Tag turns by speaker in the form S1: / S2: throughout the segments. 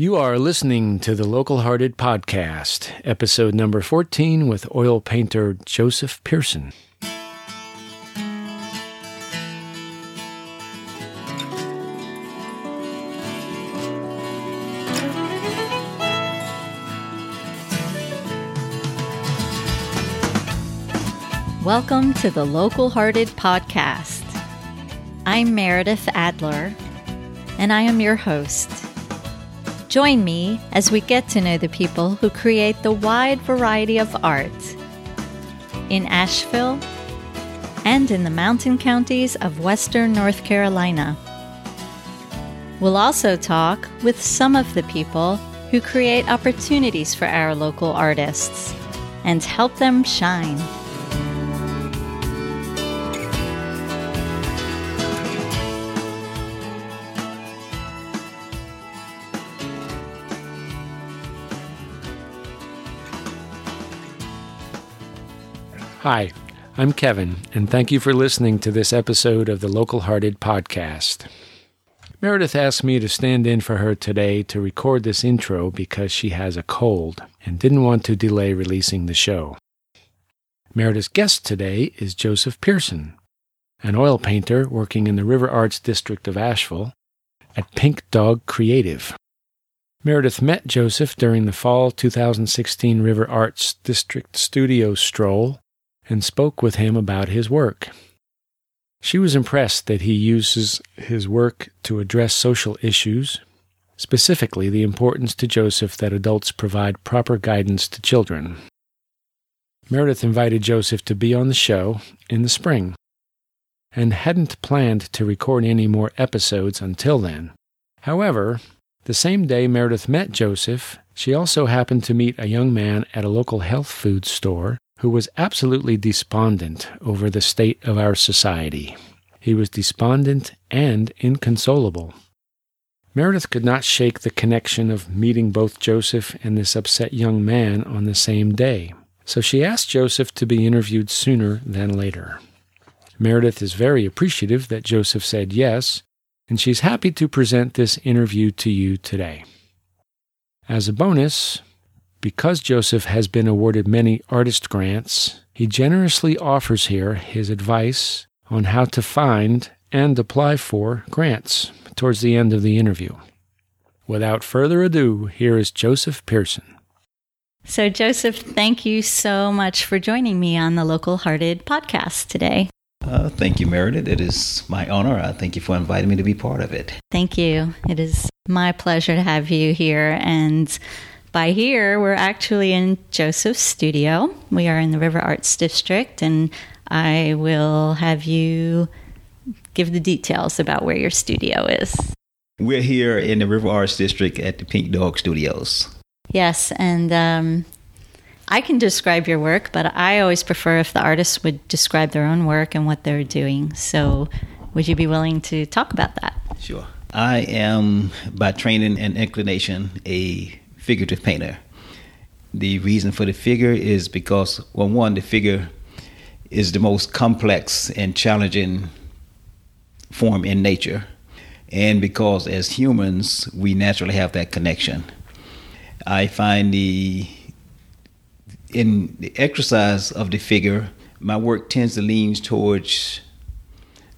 S1: You are listening to the Local Hearted Podcast, episode number 14 with oil painter Joseph Pearson.
S2: Welcome to the Local Hearted Podcast. I'm Meredith Adler, and I am your host. Join me as we get to know the people who create the wide variety of art in Asheville and in the mountain counties of western North Carolina. We'll also talk with some of the people who create opportunities for our local artists and help them shine.
S1: Hi, I'm Kevin, and thank you for listening to this episode of the Local Hearted Podcast. Meredith asked me to stand in for her today to record this intro because she has a cold and didn't want to delay releasing the show. Meredith's guest today is Joseph Pearson, an oil painter working in the River Arts District of Asheville at Pink Dog Creative. Meredith met Joseph during the fall 2016 River Arts District Studio stroll and spoke with him about his work. She was impressed that he uses his work to address social issues, specifically the importance to Joseph that adults provide proper guidance to children. Meredith invited Joseph to be on the show in the spring and hadn't planned to record any more episodes until then. However, the same day Meredith met Joseph, she also happened to meet a young man at a local health food store who was absolutely despondent over the state of our society. He was despondent and inconsolable. Meredith could not shake the connection of meeting both Joseph and this upset young man on the same day, so she asked Joseph to be interviewed sooner than later. Meredith is very appreciative that Joseph said yes, and she's happy to present this interview to you today. As a bonus, because Joseph has been awarded many artist grants, he generously offers here his advice on how to find and apply for grants towards the end of the interview. Without further ado, here is Joseph Pearson.
S2: So, Joseph, thank you so much for joining me on the Local Hearted podcast today.
S3: Uh, thank you, Meredith. It is my honor. I thank you for inviting me to be part of it.
S2: Thank you. It is my pleasure to have you here. And by here, we're actually in Joseph's studio. We are in the River Arts District, and I will have you give the details about where your studio is.
S3: We're here in the River Arts District at the Pink Dog Studios.
S2: Yes, and um, I can describe your work, but I always prefer if the artists would describe their own work and what they're doing. So, would you be willing to talk about that?
S3: Sure. I am, by training and inclination, a figurative painter. The reason for the figure is because, well, one, the figure is the most complex and challenging form in nature. And because as humans, we naturally have that connection. I find the in the exercise of the figure, my work tends to lean towards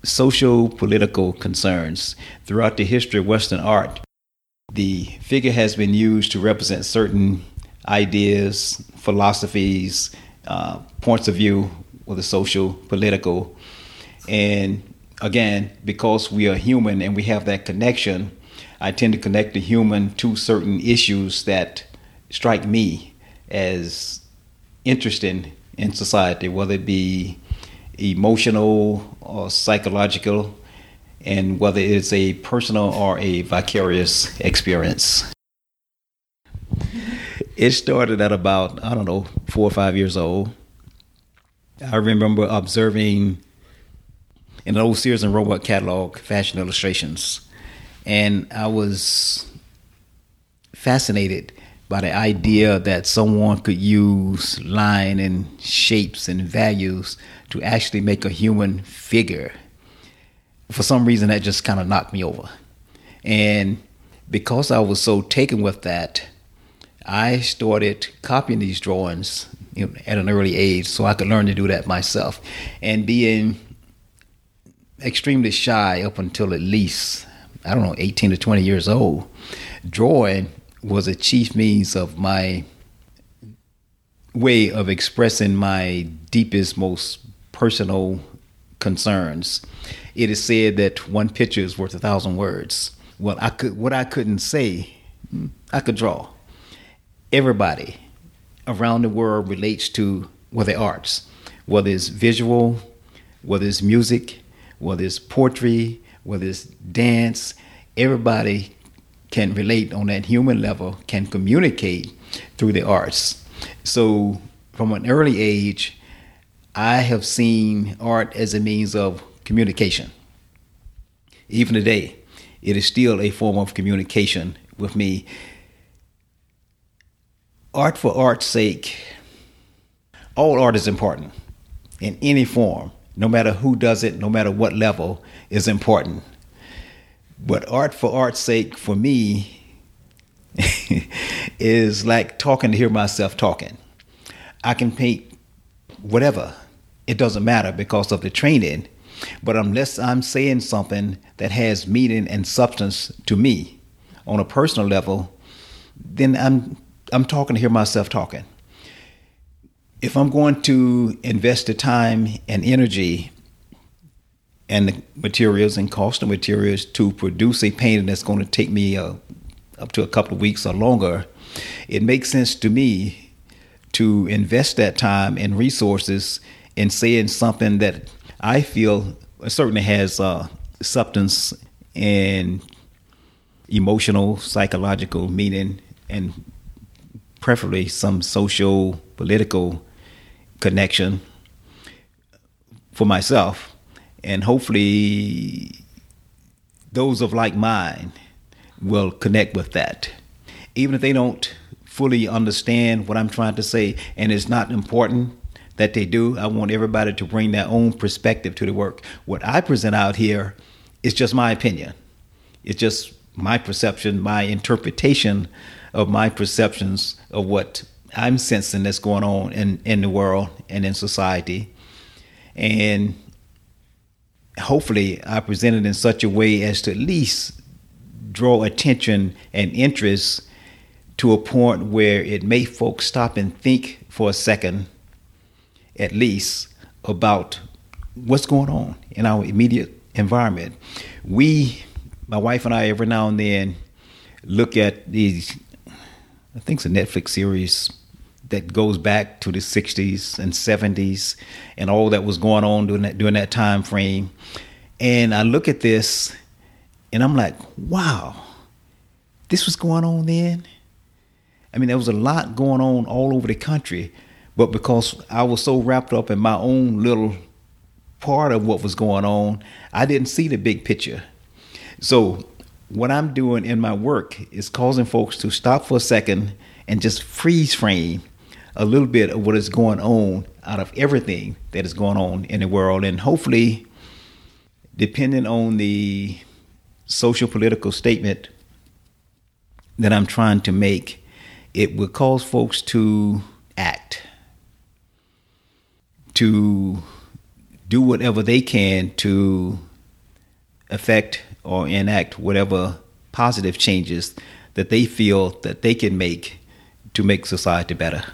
S3: social political concerns. Throughout the history of Western art, the figure has been used to represent certain ideas, philosophies, uh, points of view, whether social, political. And again, because we are human and we have that connection, I tend to connect the human to certain issues that strike me as interesting in society, whether it be emotional or psychological and whether it's a personal or a vicarious experience. It started at about, I don't know, four or five years old. I remember observing in an old Sears and Roebuck catalog, fashion illustrations, and I was fascinated by the idea that someone could use line and shapes and values to actually make a human figure for some reason that just kind of knocked me over. And because I was so taken with that, I started copying these drawings you know, at an early age so I could learn to do that myself. And being extremely shy up until at least, I don't know, 18 to 20 years old, drawing was a chief means of my way of expressing my deepest, most personal concerns. It is said that one picture is worth a thousand words. Well, I could what I couldn't say, I could draw. Everybody around the world relates to whether arts, whether it's visual, whether it's music, whether it's poetry, whether it's dance. Everybody can relate on that human level, can communicate through the arts. So, from an early age, I have seen art as a means of communication. Even today, it is still a form of communication with me. Art for art's sake, all art is important in any form, no matter who does it, no matter what level, is important. But art for art's sake, for me, is like talking to hear myself talking. I can paint whatever, it doesn't matter because of the training. But unless I'm saying something that has meaning and substance to me on a personal level, then I'm I'm talking to hear myself talking. If I'm going to invest the time and energy and the materials and cost of materials to produce a painting that's going to take me uh, up to a couple of weeks or longer, it makes sense to me to invest that time and resources in saying something that I feel it certainly has uh, substance and emotional, psychological meaning, and preferably some social, political connection for myself and hopefully those of like mind will connect with that. Even if they don't fully understand what I'm trying to say, and it's not important that they do, I want everybody to bring their own perspective to the work. What I present out here is just my opinion, it's just my perception, my interpretation of my perceptions of what I'm sensing that's going on in, in the world and in society. And hopefully I present it in such a way as to at least draw attention and interest to a point where it may folks stop and think for a second at least about what's going on in our immediate environment. We, my wife and I, every now and then look at these, I think it's a Netflix series that goes back to the 60s and 70s and all that was going on during that during that time frame. And I look at this and I'm like, wow, this was going on then. I mean, there was a lot going on all over the country, but because I was so wrapped up in my own little part of what was going on, I didn't see the big picture. So, what I'm doing in my work is causing folks to stop for a second and just freeze frame a little bit of what is going on out of everything that is going on in the world. And hopefully, depending on the social political statement that I'm trying to make, it will cause folks to act, to do whatever they can to affect or enact whatever positive changes that they feel that they can make to make society better.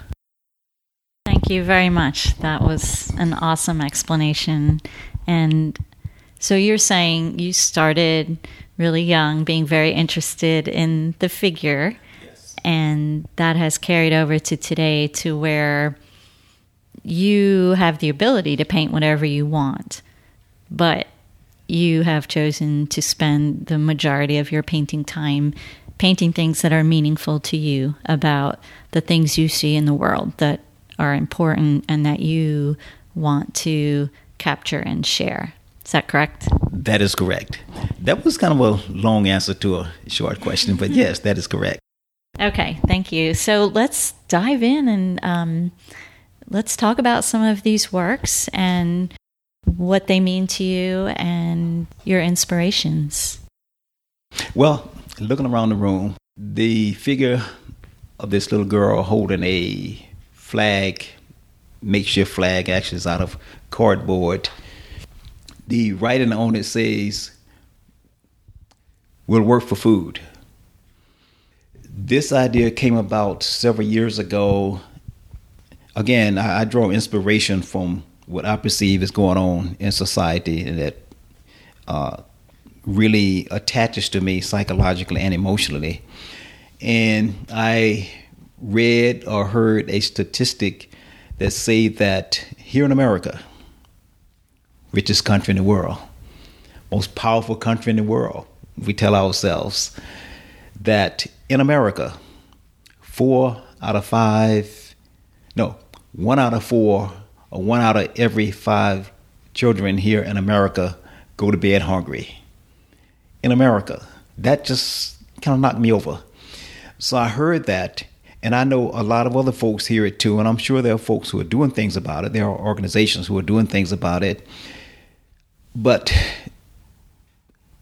S2: Thank you very much. That was an awesome explanation. And so you're saying you started really young, being very interested in the figure, yes. and that has carried over to today to where you have the ability to paint whatever you want, but you have chosen to spend the majority of your painting time painting things that are meaningful to you about the things you see in the world that are important and that you want to capture and share. Is that correct?
S3: That is correct. That was kind of a long answer to a short question, but yes, that is correct.
S2: Okay, thank you. So let's dive in and um, let's talk about some of these works and what they mean to you and your inspirations.
S3: Well, looking around the room, the figure of this little girl holding a flag, makeshift flag, actually is out of cardboard. The writing on it says, We'll work for food. This idea came about several years ago. Again, I, I draw inspiration from what I perceive is going on in society and that uh, really attaches to me psychologically and emotionally. And I read or heard a statistic that say that here in America, richest country in the world, most powerful country in the world, we tell ourselves that in America, four out of five, no, one out of four, or one out of every five children here in America go to bed hungry. In America, that just kind of knocked me over. So I heard that, and I know a lot of other folks hear it too, and I'm sure there are folks who are doing things about it. There are organizations who are doing things about it. But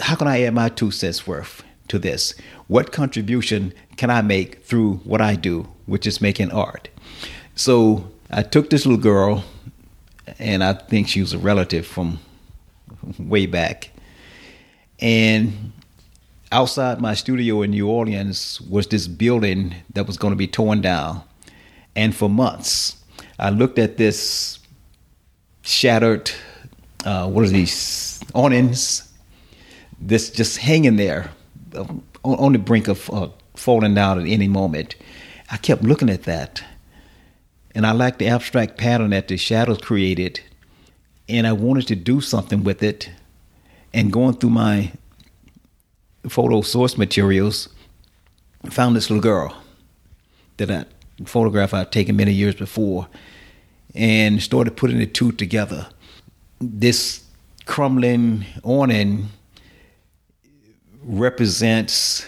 S3: how can I add my two cents worth to this? What contribution can I make through what I do, which is making art? So I took this little girl, and I think she was a relative from way back. And outside my studio in New Orleans was this building that was going to be torn down. And for months, I looked at this shattered, uh, what are these, awnings, this just hanging there on, on the brink of uh, falling down at any moment. I kept looking at that. And I liked the abstract pattern that the shadows created. And I wanted to do something with it. And going through my photo source materials, I found this little girl that I photograph I'd taken many years before, and started putting the two together. This crumbling awning represents,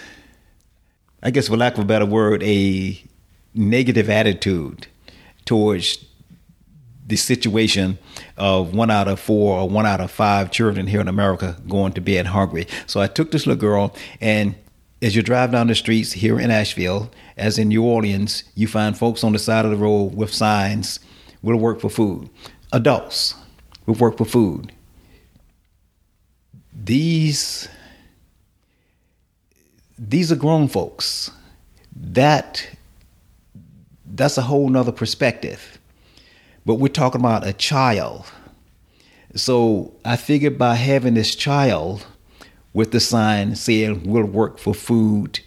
S3: I guess, for lack of a better word, a negative attitude towards the situation of one out of four or one out of five children here in America going to bed hungry. So I took this little girl, and as you drive down the streets here in Asheville, as in New Orleans, you find folks on the side of the road with signs, we'll work for food. Adults we'll work for food. These these are grown folks. That that's a whole nother perspective. But we're talking about a child. So I figured by having this child with the sign saying we'll work for food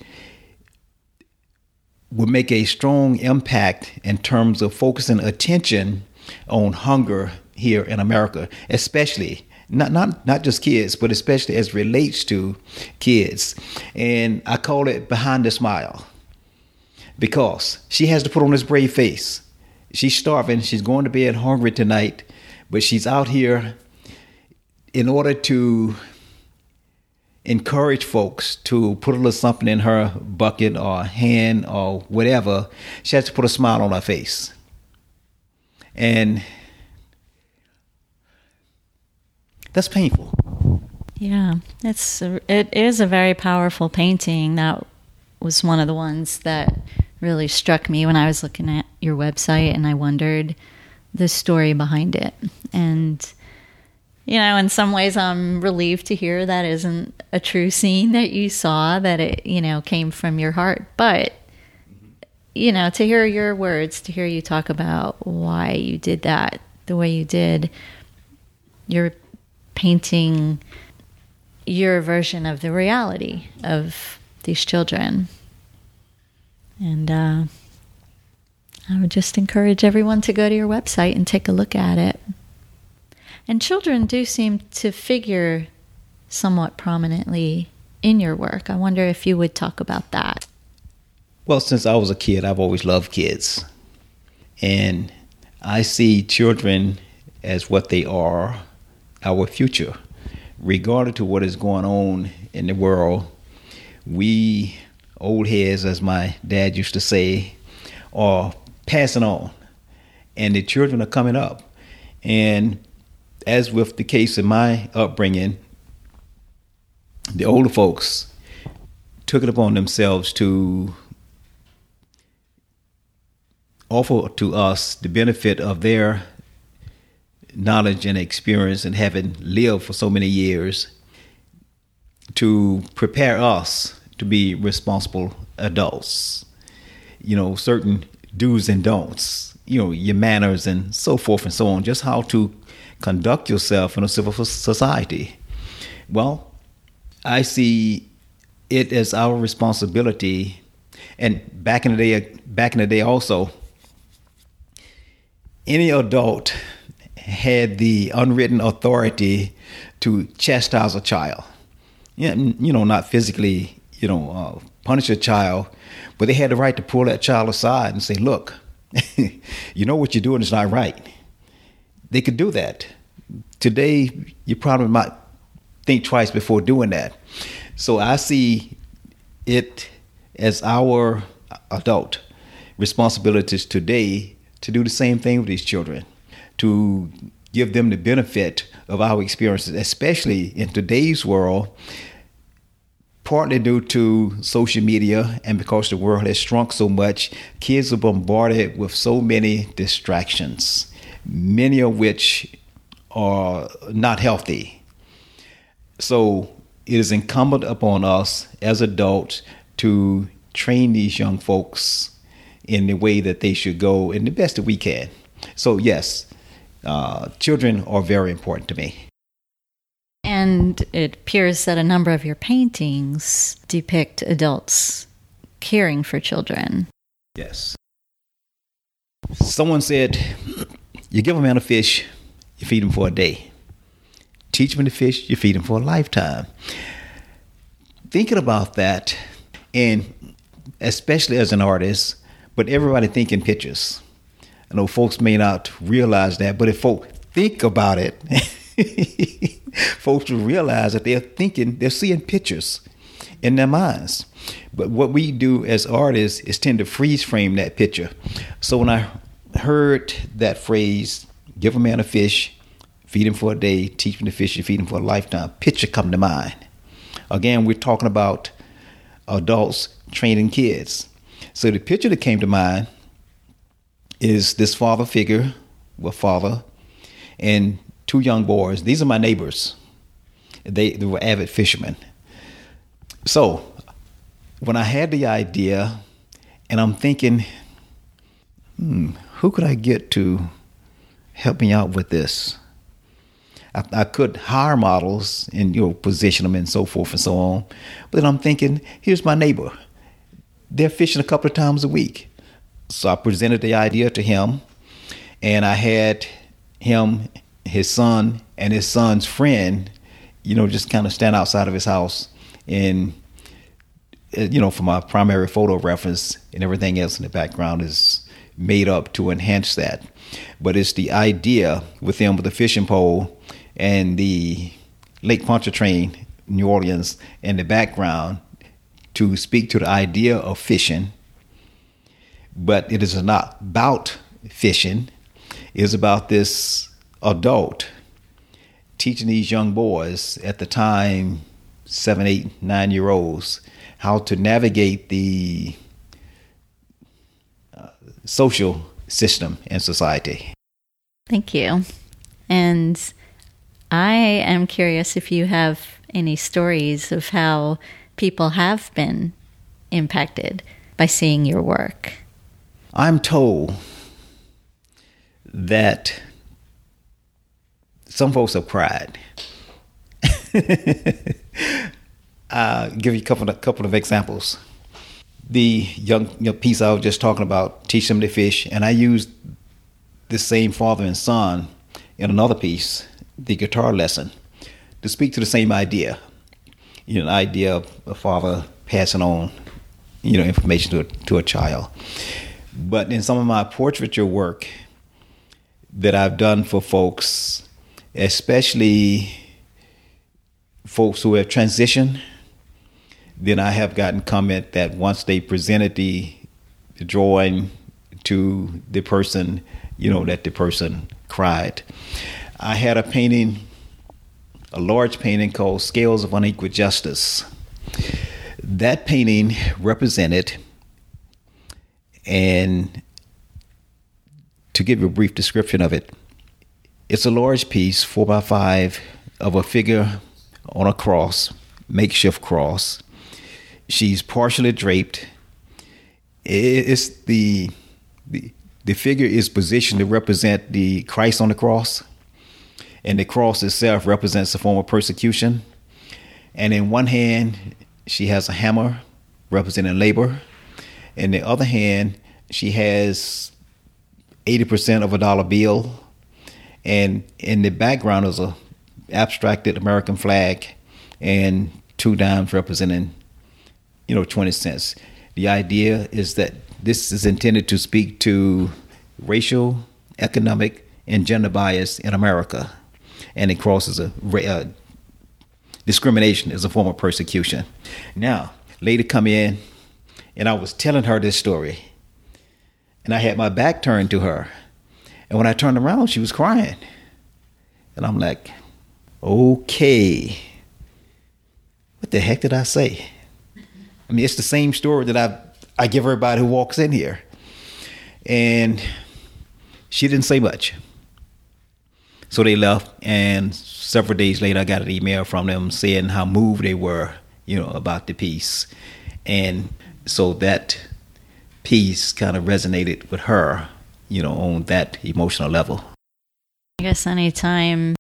S3: would make a strong impact in terms of focusing attention on hunger here in America, especially not not not just kids, but especially as relates to kids. And I call it behind the smile because she has to put on this brave face. She's starving. She's going to bed hungry tonight, but she's out here in order to encourage folks to put a little something in her bucket or hand or whatever. She has to put a smile on her face. And that's painful.
S2: Yeah, it's a, it is a very powerful painting. That was one of the ones that really struck me when I was looking at your website and I wondered the story behind it. And you know, in some ways I'm relieved to hear that isn't a true scene that you saw that it, you know, came from your heart. But you know, to hear your words, to hear you talk about why you did that the way you did, you're painting your version of the reality of these children. And uh, I would just encourage everyone to go to your website and take a look at it. And children do seem to figure somewhat prominently in your work. I wonder if you would talk about that.
S3: Well, since I was a kid, I've always loved kids. And I see children as what they are, our future. Regardless to what is going on in the world, we old heads, as my dad used to say, are passing on, and the children are coming up. And as with the case in my upbringing, the older folks took it upon themselves to offer to us the benefit of their knowledge and experience and having lived for so many years to prepare us to be responsible adults. You know, certain do's and don'ts, you know, your manners and so forth and so on, just how to conduct yourself in a civil society. Well, I see it as our responsibility and back in the day back in the day also any adult had the unwritten authority to chastise a child. You know, not physically, you know, uh, punish a child, but they had the right to pull that child aside and say, "Look, you know what you're doing is not right." They could do that. Today, you probably might think twice before doing that. So I see it as our adult responsibilities today to do the same thing with these children, to give them the benefit of our experiences, especially in today's world, partly due to social media and because the world has shrunk so much, kids are bombarded with so many distractions, many of which are not healthy. So it is incumbent upon us as adults to train these young folks in the way that they should go in the best that we can. So, yes, uh, children are very important to me.
S2: And it appears that a number of your paintings depict adults caring for children.
S3: Yes. Someone said, You give a man a fish, you feed him for a day. Teach him to fish, you feed him for a lifetime. Thinking about that, and especially as an artist, but everybody think in pictures. I know folks may not realize that, but if folks think about it, folks will realize that they're thinking, they're seeing pictures in their minds. But what we do as artists is tend to freeze frame that picture. So when I heard that phrase, give a man a fish, feed him for a day, teach him to fish, and feed him for a lifetime, picture come to mind. Again, we're talking about adults training kids. So the picture that came to mind is this father figure, a father, and two young boys. These are my neighbors. They, they were avid fishermen. So when I had the idea, and I'm thinking, hmm, who could I get to help me out with this? I, I, could hire models and you know position them and so forth and so on. But then I'm thinking, here's my neighbor they're fishing a couple of times a week. So I presented the idea to him, and I had him, his son, and his son's friend, you know, just kind of stand outside of his house and uh, you know, for my primary photo reference and everything else in the background is made up to enhance that. But it's the idea with them with the fishing pole and the Lake Pontchartrain, New Orleans, in the background to speak to the idea of fishing, but it is not about fishing. It is about this adult teaching these young boys at the time, seven, eight, nine year olds, how to navigate the uh, social system and society.
S2: Thank you. And I am curious if you have any stories of how people have been impacted by seeing your work?
S3: I'm told that some folks have cried. I'll give you a couple of, couple of examples. The young, young piece I was just talking about, teach them to fish, and I used the same father and son in another piece, the guitar lesson, to speak to the same idea you know, an idea of a father passing on, you know, information to a, to a child. But in some of my portraiture work that I've done for folks, especially folks who have transitioned, then I have gotten comment that once they presented the, drawing to the person, you know, that the person cried. I had a painting a large painting called Scales of Unequal Justice that painting represented, and to give you a brief description of it, it's a large piece, four by five, of a figure on a cross, makeshift cross. She's partially draped. It's the the the figure is positioned to represent the Christ on the cross, and the cross itself represents a form of persecution. And in one hand, she has a hammer representing labor. In the other hand, she has 80% of a dollar bill. And in the background is a abstracted American flag and two dimes representing, you know, 20 cents. The idea is that this is intended to speak to racial, economic, and gender bias in America. And it crosses a uh, discrimination is a form of persecution. Now, lady come in, and I was telling her this story, and I had my back turned to her, and when I turned around, she was crying, and I'm like, okay, what the heck did I say? I mean, it's the same story that I I give everybody who walks in here, and she didn't say much. So they left, and several days later, I got an email from them saying how moved they were, you know, about the piece, and so that piece kind of resonated with her, you know, on that emotional level.
S2: I guess anytime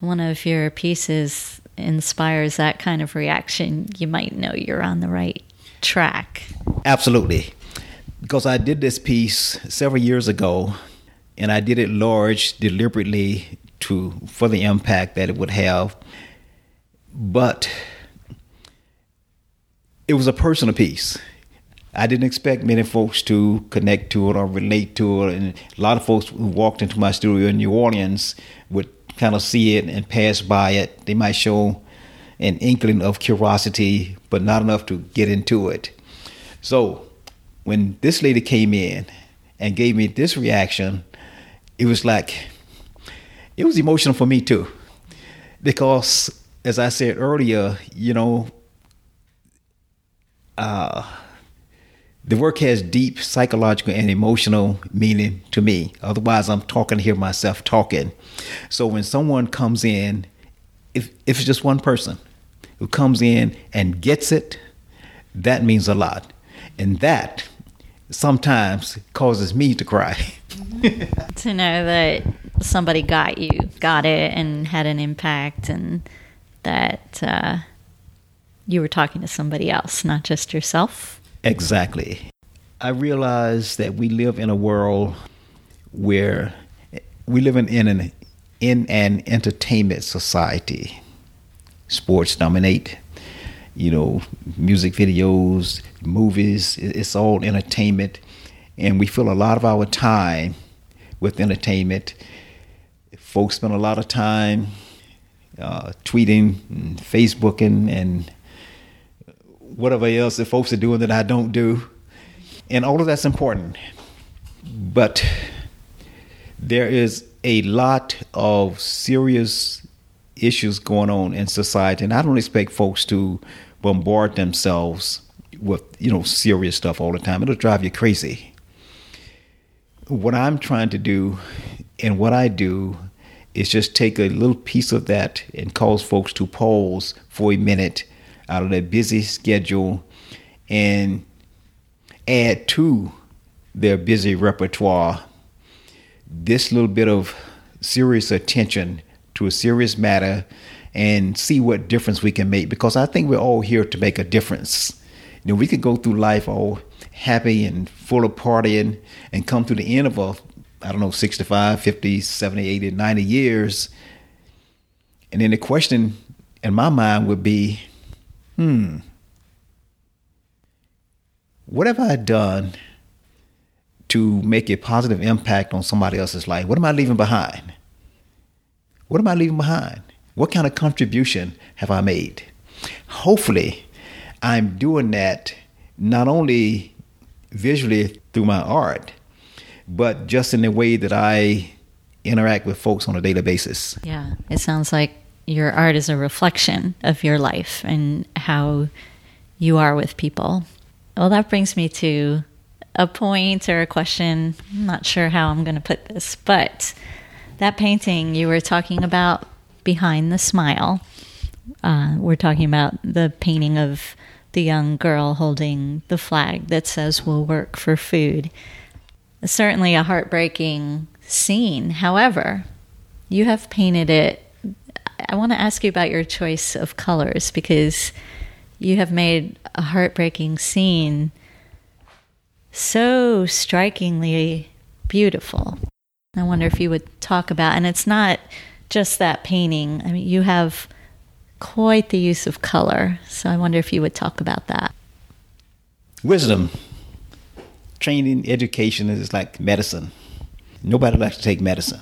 S2: one of your pieces inspires that kind of reaction, you might know you're on the right track.
S3: Absolutely. Because I did this piece several years ago and I did it large deliberately to for the impact that it would have. But it was a personal piece. I didn't expect many folks to connect to it or relate to it, and a lot of folks who walked into my studio in New Orleans would kind of see it and pass by it. They might show an inkling of curiosity, but not enough to get into it. So when this lady came in and gave me this reaction, it was like it was emotional for me too, because as I said earlier, you know, uh, the work has deep psychological and emotional meaning to me. Otherwise, I'm talking to hear myself talking. So when someone comes in, if if it's just one person who comes in and gets it, that means a lot, and that sometimes causes me to cry.
S2: to know that somebody got you, got it, and had an impact, and that uh, you were talking to somebody else, not just yourself.
S3: Exactly. I realize that we live in a world where we live in, in an in an entertainment society. Sports dominate, you know, music videos, movies, it's all entertainment. And we fill a lot of our time with entertainment. Folks spend a lot of time uh, tweeting, and Facebooking, and whatever else that folks are doing that I don't do. And all of that's important. But there is a lot of serious issues going on in society, and I don't expect folks to bombard themselves with you know serious stuff all the time. It'll drive you crazy. What I'm trying to do, and what I do, is just take a little piece of that and cause folks to pause for a minute out of their busy schedule and add to their busy repertoire this little bit of serious attention to a serious matter and see what difference we can make because I think we're all here to make a difference. You know, we could go through life all happy and full of partying and come to the end of a, I don't know, 65, 50, 70, 80, 90 years. And then the question in my mind would be, hmm, what have I done to make a positive impact on somebody else's life? What am I leaving behind? What am I leaving behind? What kind of contribution have I made? Hopefully, I'm doing that not only visually through my art, but just in the way that I interact with folks on a daily basis.
S2: Yeah, it sounds like your art is a reflection of your life and how you are with people. Well, that brings me to a point or a question. I'm not sure how I'm going to put this, but that painting you were talking about behind the smile, uh, we're talking about the painting of the young girl holding the flag that says we'll work for food. Certainly a heartbreaking scene. However, you have painted it. I want to ask you about your choice of colors because you have made a heartbreaking scene so strikingly beautiful. I wonder if you would talk about, and it's not just that painting. I mean, you have quite the use of color. So I wonder if you would talk about that.
S3: Wisdom. Training, education is like medicine. Nobody likes to take medicine.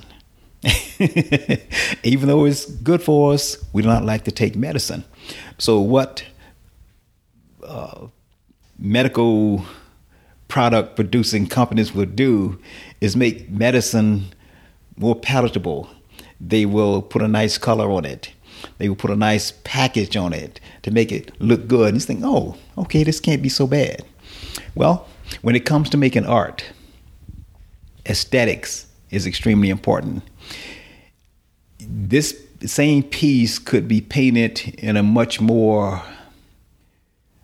S3: Even though it's good for us, we do not like to take medicine. So, what uh, medical product producing companies will do is make medicine more palatable. They will put a nice color on it. They will put a nice package on it to make it look good. And you think, oh, okay, this can't be so bad. Well, when it comes to making art, aesthetics is extremely important. This same piece could be painted in a much more,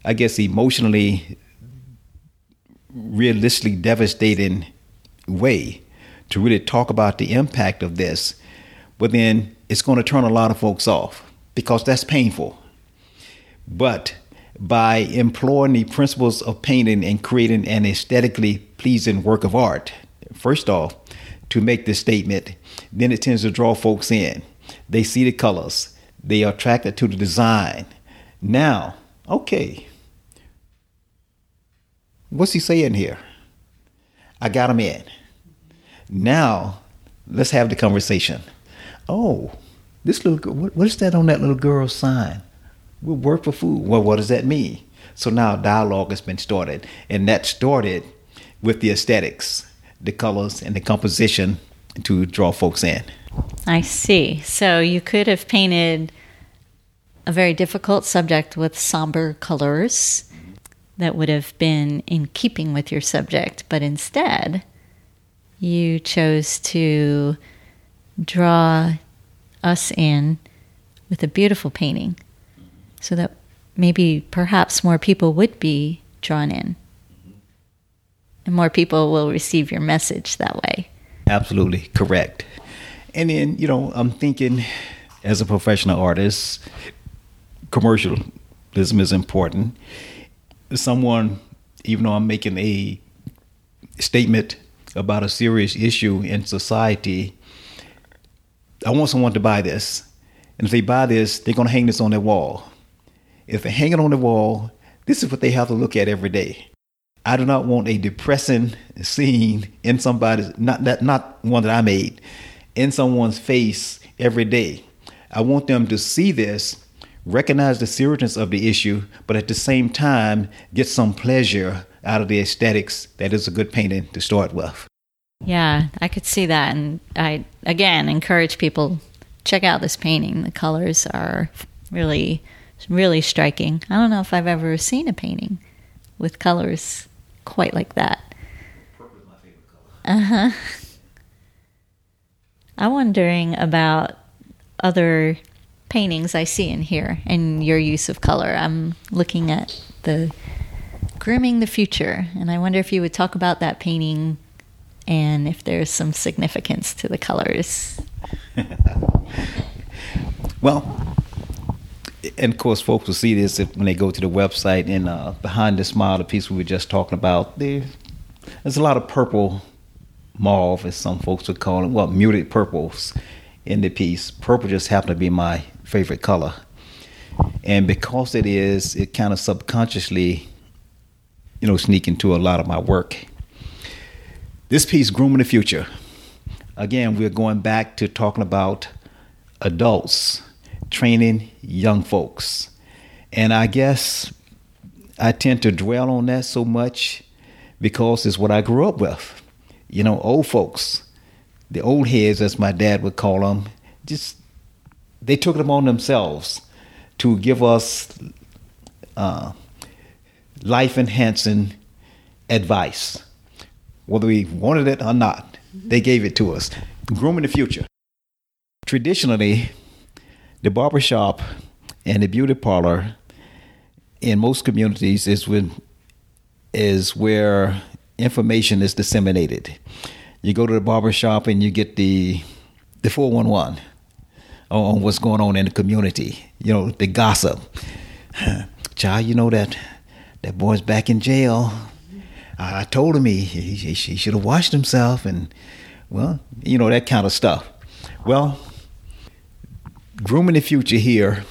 S3: I guess, emotionally, realistically devastating way to really talk about the impact of this. But then it's going to turn a lot of folks off because that's painful. But by employing the principles of painting and creating an aesthetically pleasing work of art, first off, to make this statement, then it tends to draw folks in. They see the colors, they are attracted to the design. Now, okay, what's he saying here? I got him in. Now, let's have the conversation. Oh, this little what, what is that on that little girl's sign? We'll work for food. Well, what does that mean? So now dialogue has been started, and that started with the aesthetics, the colors, and the composition to draw folks in.
S2: I see. So you could have painted a very difficult subject with somber colors that would have been in keeping with your subject, but instead you chose to draw us in with a beautiful painting so that maybe perhaps more people would be drawn in and more people will receive your message that way.
S3: Absolutely correct. And then, you know, I'm thinking as a professional artist, commercialism is important. Someone, even though I'm making a statement about a serious issue in society, I want someone to buy this. And if they buy this, they're going to hang this on their wall. If they hang it on the wall, this is what they have to look at every day. I do not want a depressing scene in somebody's not that not one that I made in someone's face every day. I want them to see this, recognize the seriousness of the issue, but at the same time get some pleasure out of the aesthetics that is a good painting to start with.
S2: Yeah, I could see that, and I again encourage people check out this painting. The colors are really, really striking. I don't know if I've ever seen a painting with colors quite like that.
S3: Purple is my favorite color.
S2: Uh huh. I'm wondering about other paintings I see in here and your use of color. I'm looking at the Grooming the Future, and I wonder if you would talk about that painting and if there's some significance to the colors.
S3: well, and of course, folks will see this if, when they go to the website. And uh, behind the smile, the piece we were just talking about, there, there's a lot of purple mauve, as some folks would call it. Well, muted purples in the piece. Purple just happened to be my favorite color, and because it is, it kind of subconsciously, you know, sneak into a lot of my work. This piece, Grooming the Future, again, we're going back to talking about adults training young folks. And I guess I tend to dwell on that so much because it's what I grew up with. You know, old folks, the old heads, as my dad would call them, just they took it upon themselves to give us uh, life enhancing advice. Whether we wanted it or not, they gave it to us. Grooming the future. Traditionally, the barbershop and the beauty parlor in most communities is when is where information is disseminated. You go to the barbershop and you get the the 411 on what's going on in the community. You know, the gossip. Child, you know that that boy's back in jail. I, I told him he, he, he should have washed himself and well, you know, that kind of stuff. Well, grooming the future here,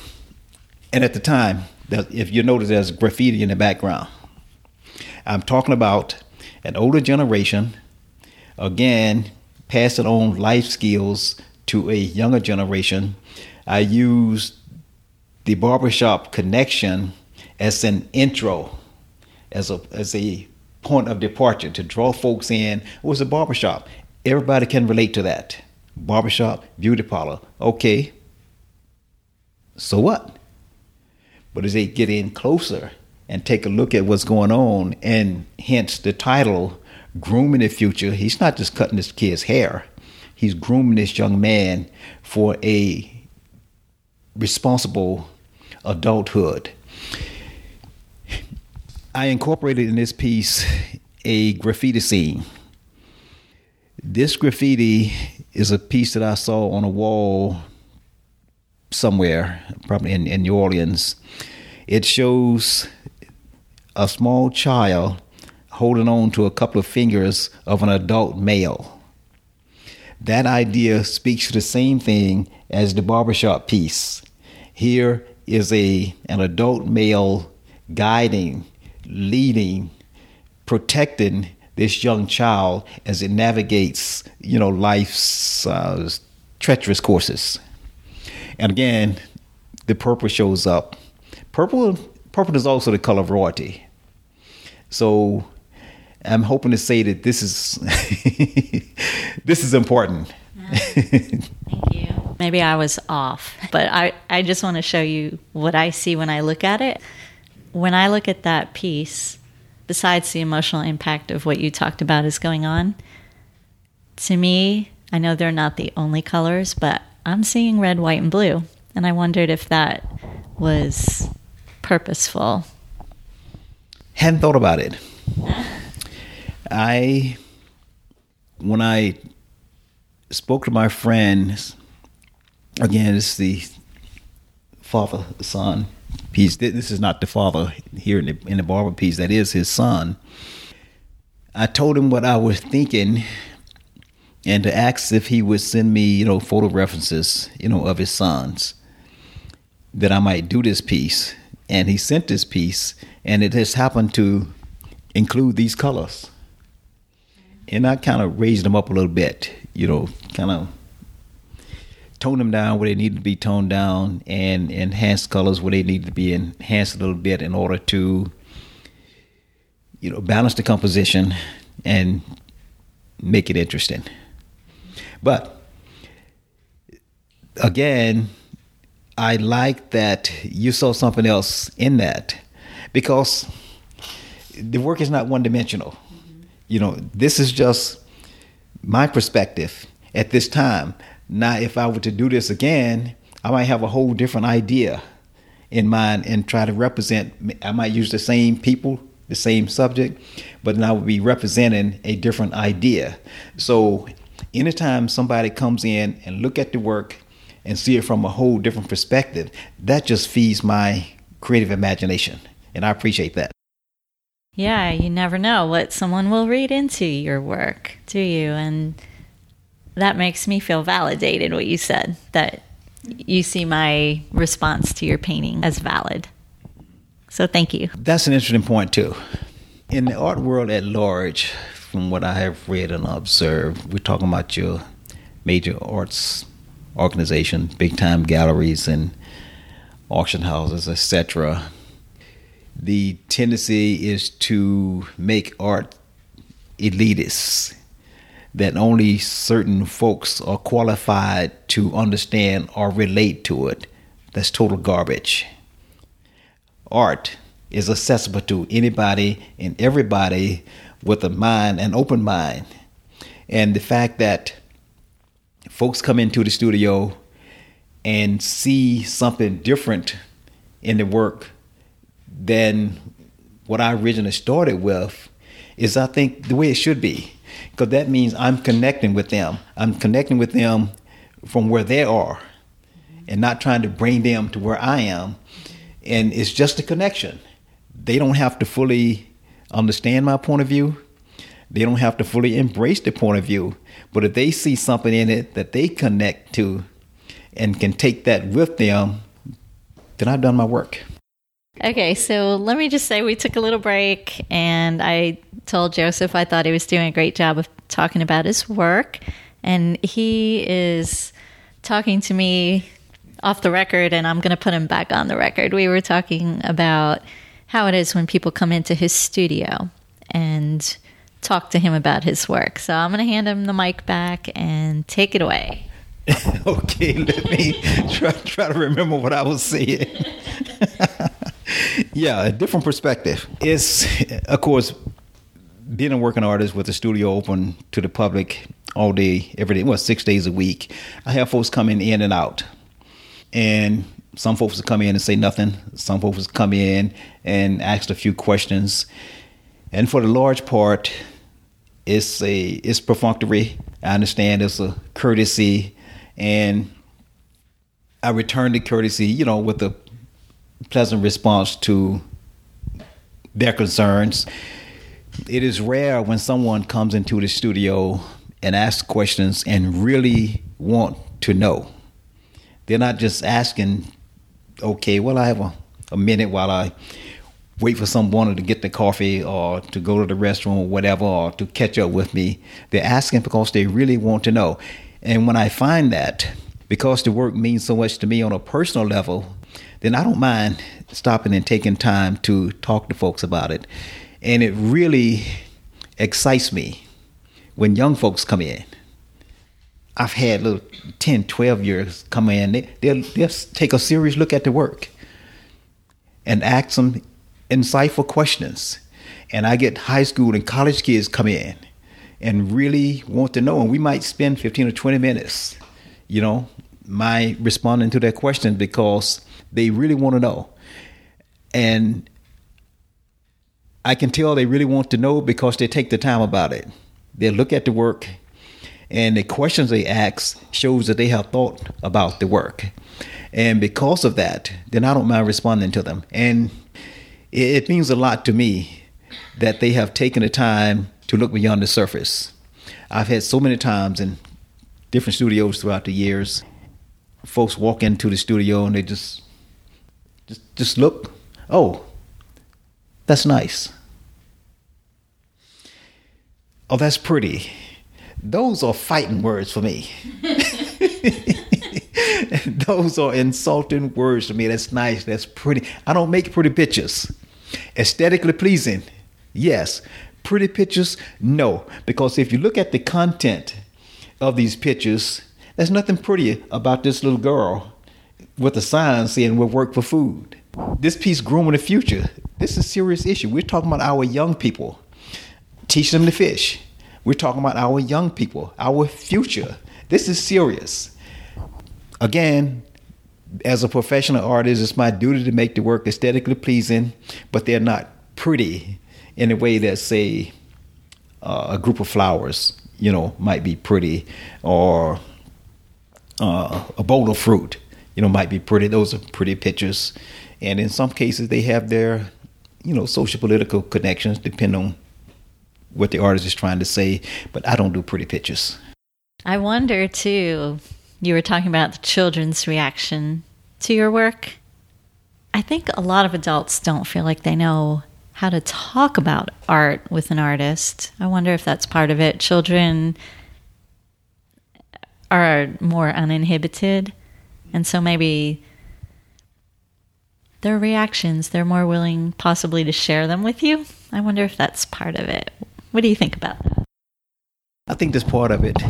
S3: and at the time, that if you notice there's graffiti in the background. I'm talking about an older generation, again, passing on life skills to a younger generation. I use the barbershop connection as an intro, as a as a point of departure to draw folks in. What's a barbershop? Everybody can relate to that. Barbershop, beauty parlor. Okay. So what? But as they get in closer and take a look at what's going on, and hence the title, Grooming the Future, he's not just cutting this kid's hair, he's grooming this young man for a responsible adulthood. I incorporated in this piece a graffiti scene. This graffiti is a piece that I saw on a wall somewhere, probably in, in New Orleans. It shows a small child holding on to a couple of fingers of an adult male. That idea speaks to the same thing as the barbershop piece. Here is a an adult male guiding, leading, protecting this young child as it navigates, you know, life's uh, treacherous courses. And again, the purple shows up. Purple, purple is also the color of royalty. So I'm hoping to say that this is this is important.
S2: Thank you. Maybe I was off, but I, I just want to show you what I see when I look at it. When I look at that piece, besides the emotional impact of what you talked about is going on, to me, I know they're not the only colors, but I'm seeing red, white, and blue. And I wondered if that was purposeful.
S3: Hadn't thought about it. I, when I spoke to my friends, again, it's the father son piece. This is not the father here in the, in the barber piece, that is his son. I told him what I was thinking and to ask if he would send me, you know, photo references, you know, of his sons that I might do this piece. And he sent this piece, and it has happened to include these colors. And I kind of raised them up a little bit, you know, kind of toned them down where they needed to be toned down and enhanced colors where they needed to be enhanced a little bit in order to, you know, balance the composition and make it interesting. But again, I like that you saw something else in that because the work is not one dimensional. Mm-hmm. You know, this is just my perspective at this time. Now, if I were to do this again, I might have a whole different idea in mind and try to represent. I might use the same people, the same subject, but then I would be representing a different idea. So anytime somebody comes in and look at the work and see it from a whole different perspective, that just feeds my creative imagination. And I appreciate that.
S2: Yeah, you never know what someone will read into your work, do you? And that makes me feel validated what you said, that you see my response to your painting as valid. So thank you.
S3: That's an interesting point, too. In the art world at large, from what I have read and observed, we're talking about your major arts organization, big time galleries and auction houses, etc. The tendency is to make art elitist, that only certain folks are qualified to understand or relate to it. That's total garbage. Art is accessible to anybody and everybody with a mind, an open mind. And the fact that folks come into the studio and see something different in the work than what I originally started with is, I think, the way it should be. Because that means I'm connecting with them. I'm connecting with them from where they are and not trying to bring them to where I am. And it's just a connection. They don't have to fully understand my point of view. They don't have to fully embrace the point of view. But if they see something in it that they connect to and can take that with them, then I've done my work.
S2: Okay, so let me just say we took a little break and I told Joseph I thought he was doing a great job of talking about his work. And he is talking to me off the record, and I'm going to put him back on the record. We were talking about how it is when people come into his studio and talk to him about his work. So I'm going to hand him the mic back and take it away.
S3: okay, let me try, try to remember what I was saying. yeah, a different perspective. It's, of course, being a working artist with the studio open to the public all day, every day, well, six days a week. I have folks coming in and out. And some folks will come in and say nothing. Some folks will come in and ask a few questions. And for the large part, it's a it's perfunctory. I understand it's a courtesy, and I return the courtesy, you know, with a pleasant response to their concerns. It is rare when someone comes into the studio and asks questions and really want to know. They're not just asking, okay, well, I have a, a minute while I wait for someone to get the coffee or to go to the restroom or whatever or to catch up with me. They're asking because they really want to know. And when I find that, because the work means so much to me on a personal level, then I don't mind stopping and taking time to talk to folks about it. And it really excites me when young folks come in. I've had little 10, 12 years come in, they, they'll, they'll take a serious look at the work and ask some insightful questions. And I get high school and college kids come in and really want to know. And we might spend 15 or 20 minutes, you know, my responding to their questions because they really want to know. And I can tell they really want to know because they take the time about it. They look at the work and the questions they ask shows that they have thought about the work. And because of that, then I don't mind responding to them. And it, means a lot to me that they have taken the time to look beyond the surface. I've had so many times in different studios throughout the years, folks walk into the studio and they just just just look, oh, that's nice. Oh, that's pretty. Those are fighting words for me. Those are insulting words to me. That's nice. That's pretty. I don't make pretty pictures. Aesthetically pleasing, yes. Pretty pictures, no. Because if you look at the content of these pictures, there's nothing pretty about this little girl with a sign saying we'll work for food. This piece grooming the future. This is a serious issue. We're talking about our young people. Teach them to fish. We're talking about our young people, our future. This is serious. Again, as a professional artist, it's my duty to make the work aesthetically pleasing, but they're not pretty in a way that, say, uh, a group of flowers, you know, might be pretty, or uh, a bowl of fruit, you know, might be pretty. Those are pretty pictures, and in some cases, they have their, you know, social political connections, depending on what the artist is trying to say, but I don't do pretty pictures.
S2: I wonder too, you were talking about the children's reaction to your work. I think a lot of adults don't feel like they know how to talk about art with an artist. I wonder if that's part of it. Children are more uninhibited, and so maybe their reactions, they're more willing possibly to share them with you. I wonder if that's part of it. What do you think about that?
S3: I think that's part of it.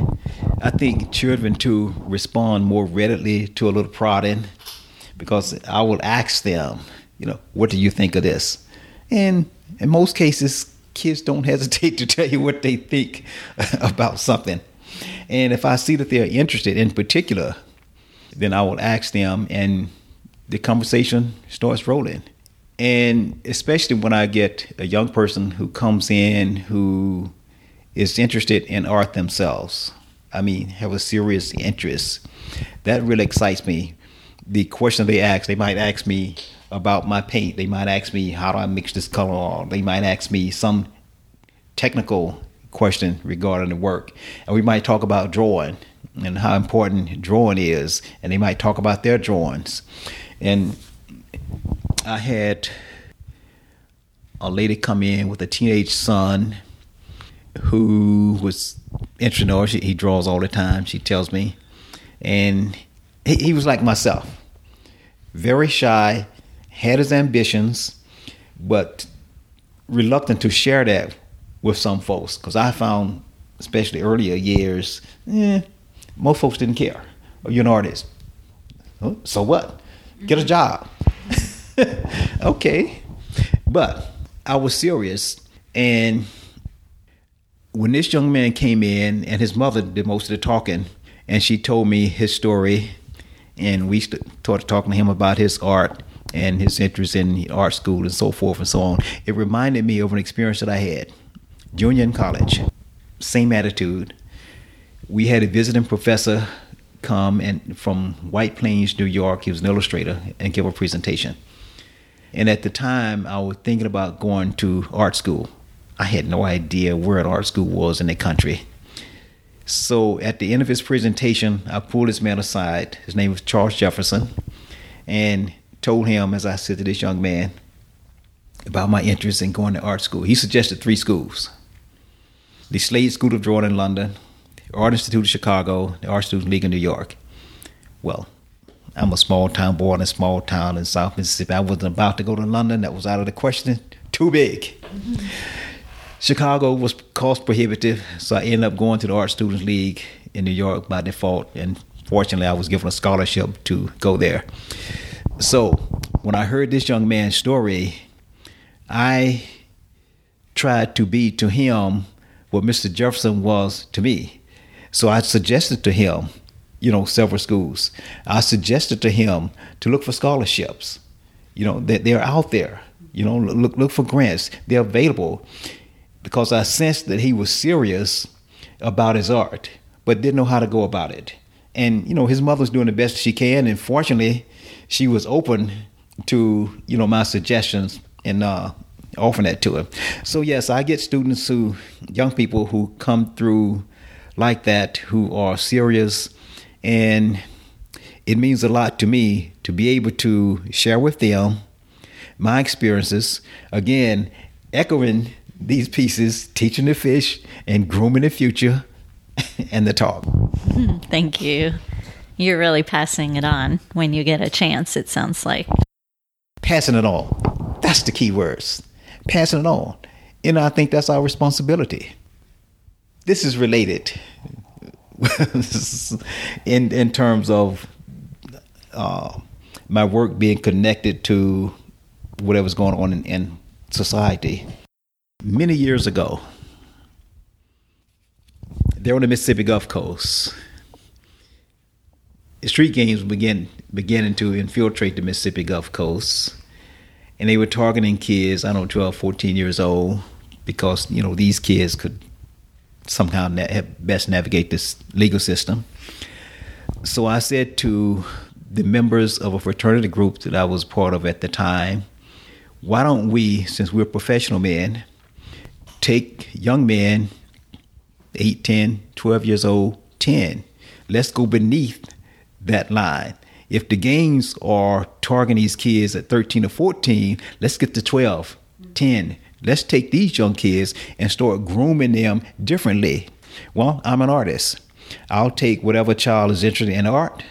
S3: I think children too respond more readily to a little prodding because I will ask them, you know, what do you think of this? And in most cases, kids don't hesitate to tell you what they think about something. And if I see that they're interested in particular, then I will ask them and the conversation starts rolling. And especially when I get a young person who comes in who is interested in art themselves. I mean, have a serious interest. That really excites me. The question they ask, they might ask me about my paint. They might ask me how do I mix this color, or they might ask me some technical question regarding the work, and we might talk about drawing and how important drawing is, and they might talk about their drawings. And I had a lady come in with a teenage son who was interested in art. He draws all the time, she tells me. And he, he was like myself very shy, had his ambitions, but reluctant to share that with some folks. Because I found, especially earlier years, eh, most folks didn't care. You're an artist. So what? Get a job. okay. But I was serious. And when this young man came in, and his mother did most of the talking, and she told me his story, and we started talking to him about his art and his interest in art school and so forth and so on. It reminded me of an experience that I had junior in college. Same attitude. We had a visiting professor come and from White Plains, New York. He was an illustrator and give a presentation. And at the time, I was thinking about going to art school. I had no idea where an art school was in the country. So at the end of his presentation, I pulled this man aside. His name was Charles Jefferson, and told him, as I said to this young man, about my interest in going to art school. He suggested three schools the Slade School of Drawing in London, the Art Institute of Chicago, the Art Students League in New York. Well, I'm a small town boy in a small town in South Mississippi. I wasn't about to go to London. That was out of the question. Too big. Mm-hmm. Chicago was cost prohibitive, so I ended up going to the Art Students League in New York by default. And fortunately, I was given a scholarship to go there. So when I heard this young man's story, I tried to be to him what Mr. Jefferson was to me. So I suggested to him, you know, several schools. I suggested to him to look for scholarships. You know, that they're out there. You know, look look for grants. They're available because I sensed that he was serious about his art, but didn't know how to go about it. And you know, his mother's doing the best she can, and fortunately, she was open to you know my suggestions and uh, offering that to him. So yes, I get students who, young people who come through like that, who are serious, and it means a lot to me to be able to share with them my experiences. Again, echoing these pieces, teaching the fish and grooming the future and the talk.
S2: Hmm, thank you. You're really passing it on when you get a chance, it sounds like.
S3: Passing it on. That's the key words. Passing it on. And I think that's our responsibility. This is related in in terms of uh, my work being connected to whatever's going on in, in society. Many years ago, there on the Mississippi Gulf Coast, street gangs began beginning to infiltrate the Mississippi Gulf Coast, and they were targeting kids, I don't know, 12, 14 years old, because you know these kids could somehow na- best navigate this legal system. So I said to the members of a fraternity group that I was part of at the time, why don't we, since we're professional men, take young men, 8, 10, 12 years old, 10. Let's go beneath that line. If the gangs are targeting these kids at 13 or 14, let's get to 12, 10. Let's take these young kids and start grooming them differently. Well, I'm an artist. I'll take whatever child is interested in art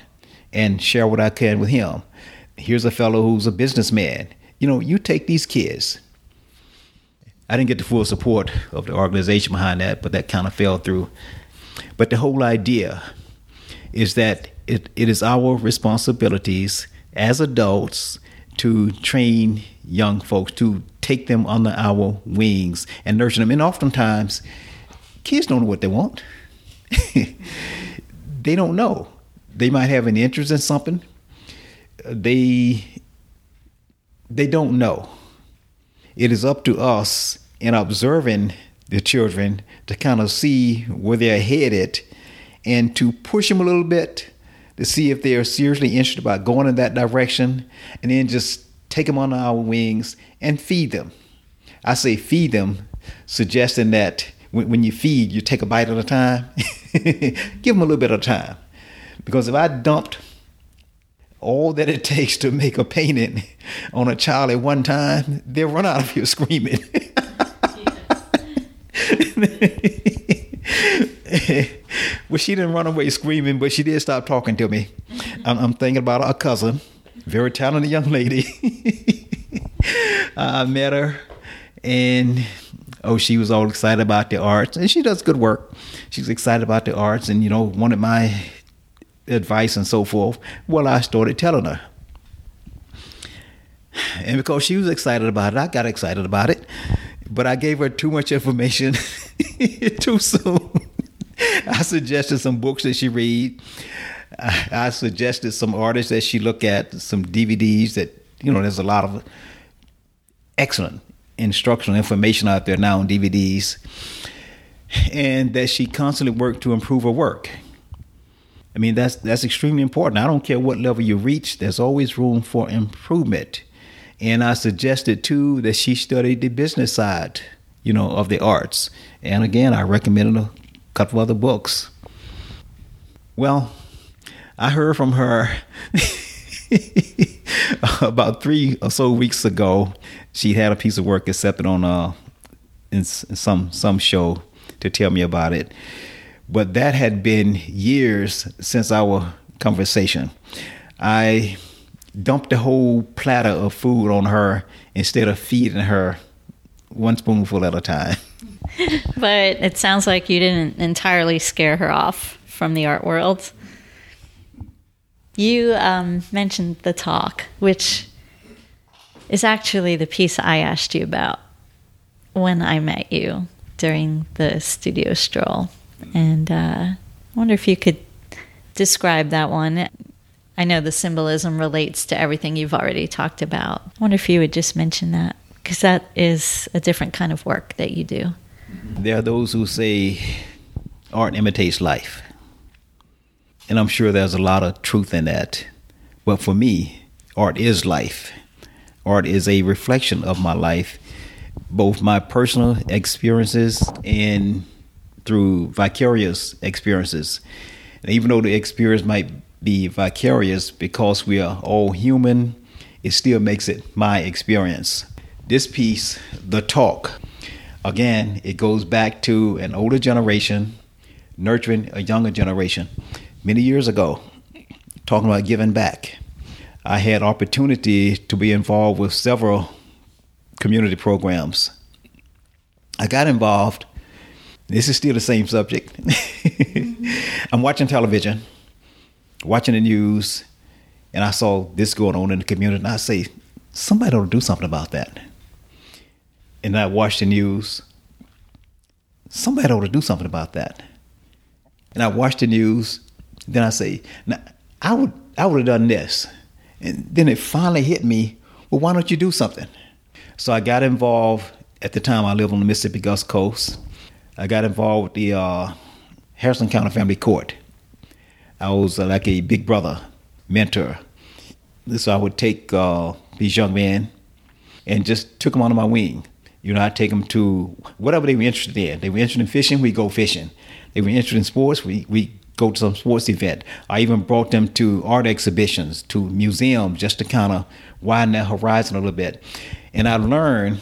S3: and share what I can with him. Here's a fellow who's a businessman. You know, you take these kids I didn't get the full support of the organization behind that, but that kind of fell through. But the whole idea is that it, it is our responsibilities as adults to train young folks, to take them under our wings and nurture them. And oftentimes, kids don't know what they want. they don't know. They might have an interest in something. They they don't know. It is up to us in observing the children to kind of see where they're headed and to push them a little bit to see if they're seriously interested about going in that direction and then just take them under our wings and feed them. I say feed them, suggesting that when, when you feed, you take a bite at a time. Give them a little bit of time. Because if I dumped all that it takes to make a painting on a child at one time, they'll run out of here screaming. well, she didn't run away screaming, but she did stop talking to me. I'm, I'm thinking about a cousin, very talented young lady. I met her, and oh, she was all excited about the arts, and she does good work. She's excited about the arts, and you know, wanted my advice and so forth. Well, I started telling her. And because she was excited about it, I got excited about it. But I gave her too much information too soon. I suggested some books that she read. I suggested some artists that she look at, some DVDs that you know. There's a lot of excellent instructional information out there now on DVDs, and that she constantly worked to improve her work. I mean, that's that's extremely important. I don't care what level you reach. There's always room for improvement. And I suggested too that she study the business side, you know, of the arts. And again, I recommended a couple other books. Well, I heard from her about three or so weeks ago. She had a piece of work accepted on uh, in some some show to tell me about it but that had been years since our conversation. I dumped the whole platter of food on her instead of feeding her one spoonful at a time.
S2: but it sounds like you didn't entirely scare her off from the art world. You um, mentioned the talk, which is actually the piece I asked you about when I met you during the studio stroll. And uh, I wonder if you could describe that one. I know the symbolism relates to everything you've already talked about. I wonder if you would just mention that because that is a different kind of work that you do.
S3: There are those who say art imitates life. And I'm sure there's a lot of truth in that. But for me, art is life. Art is a reflection of my life, both my personal experiences and through vicarious experiences. And even though the experience might be vicarious because we are all human, it still makes it my experience. This piece, The Talk, again, it goes back to an older generation nurturing a younger generation. Many years ago, talking about giving back, I had opportunity to be involved with several community programs. I got involved this is still the same subject. I'm watching television, watching the news, and I saw this going on in the community, and I say, somebody ought to do something about that. And I watched the news. Somebody ought to do something about that. And I watched the news. Then I say, now, I would I would have done this. And then it finally hit me, well, why don't you do something? So I got involved. At the time, I lived on the Mississippi Gulf Coast. I got involved with the uh, Harrison County Family Court. I was uh, like a big brother, mentor. So I would take uh, these young men and just took them under my wing. You know, I take them to whatever they were interested in. They were interested in fishing, we go fishing. They were interested in sports, we we go to some sports event. I even brought them to art exhibitions, to museums, just to kind of widen their horizon a little bit. And I learned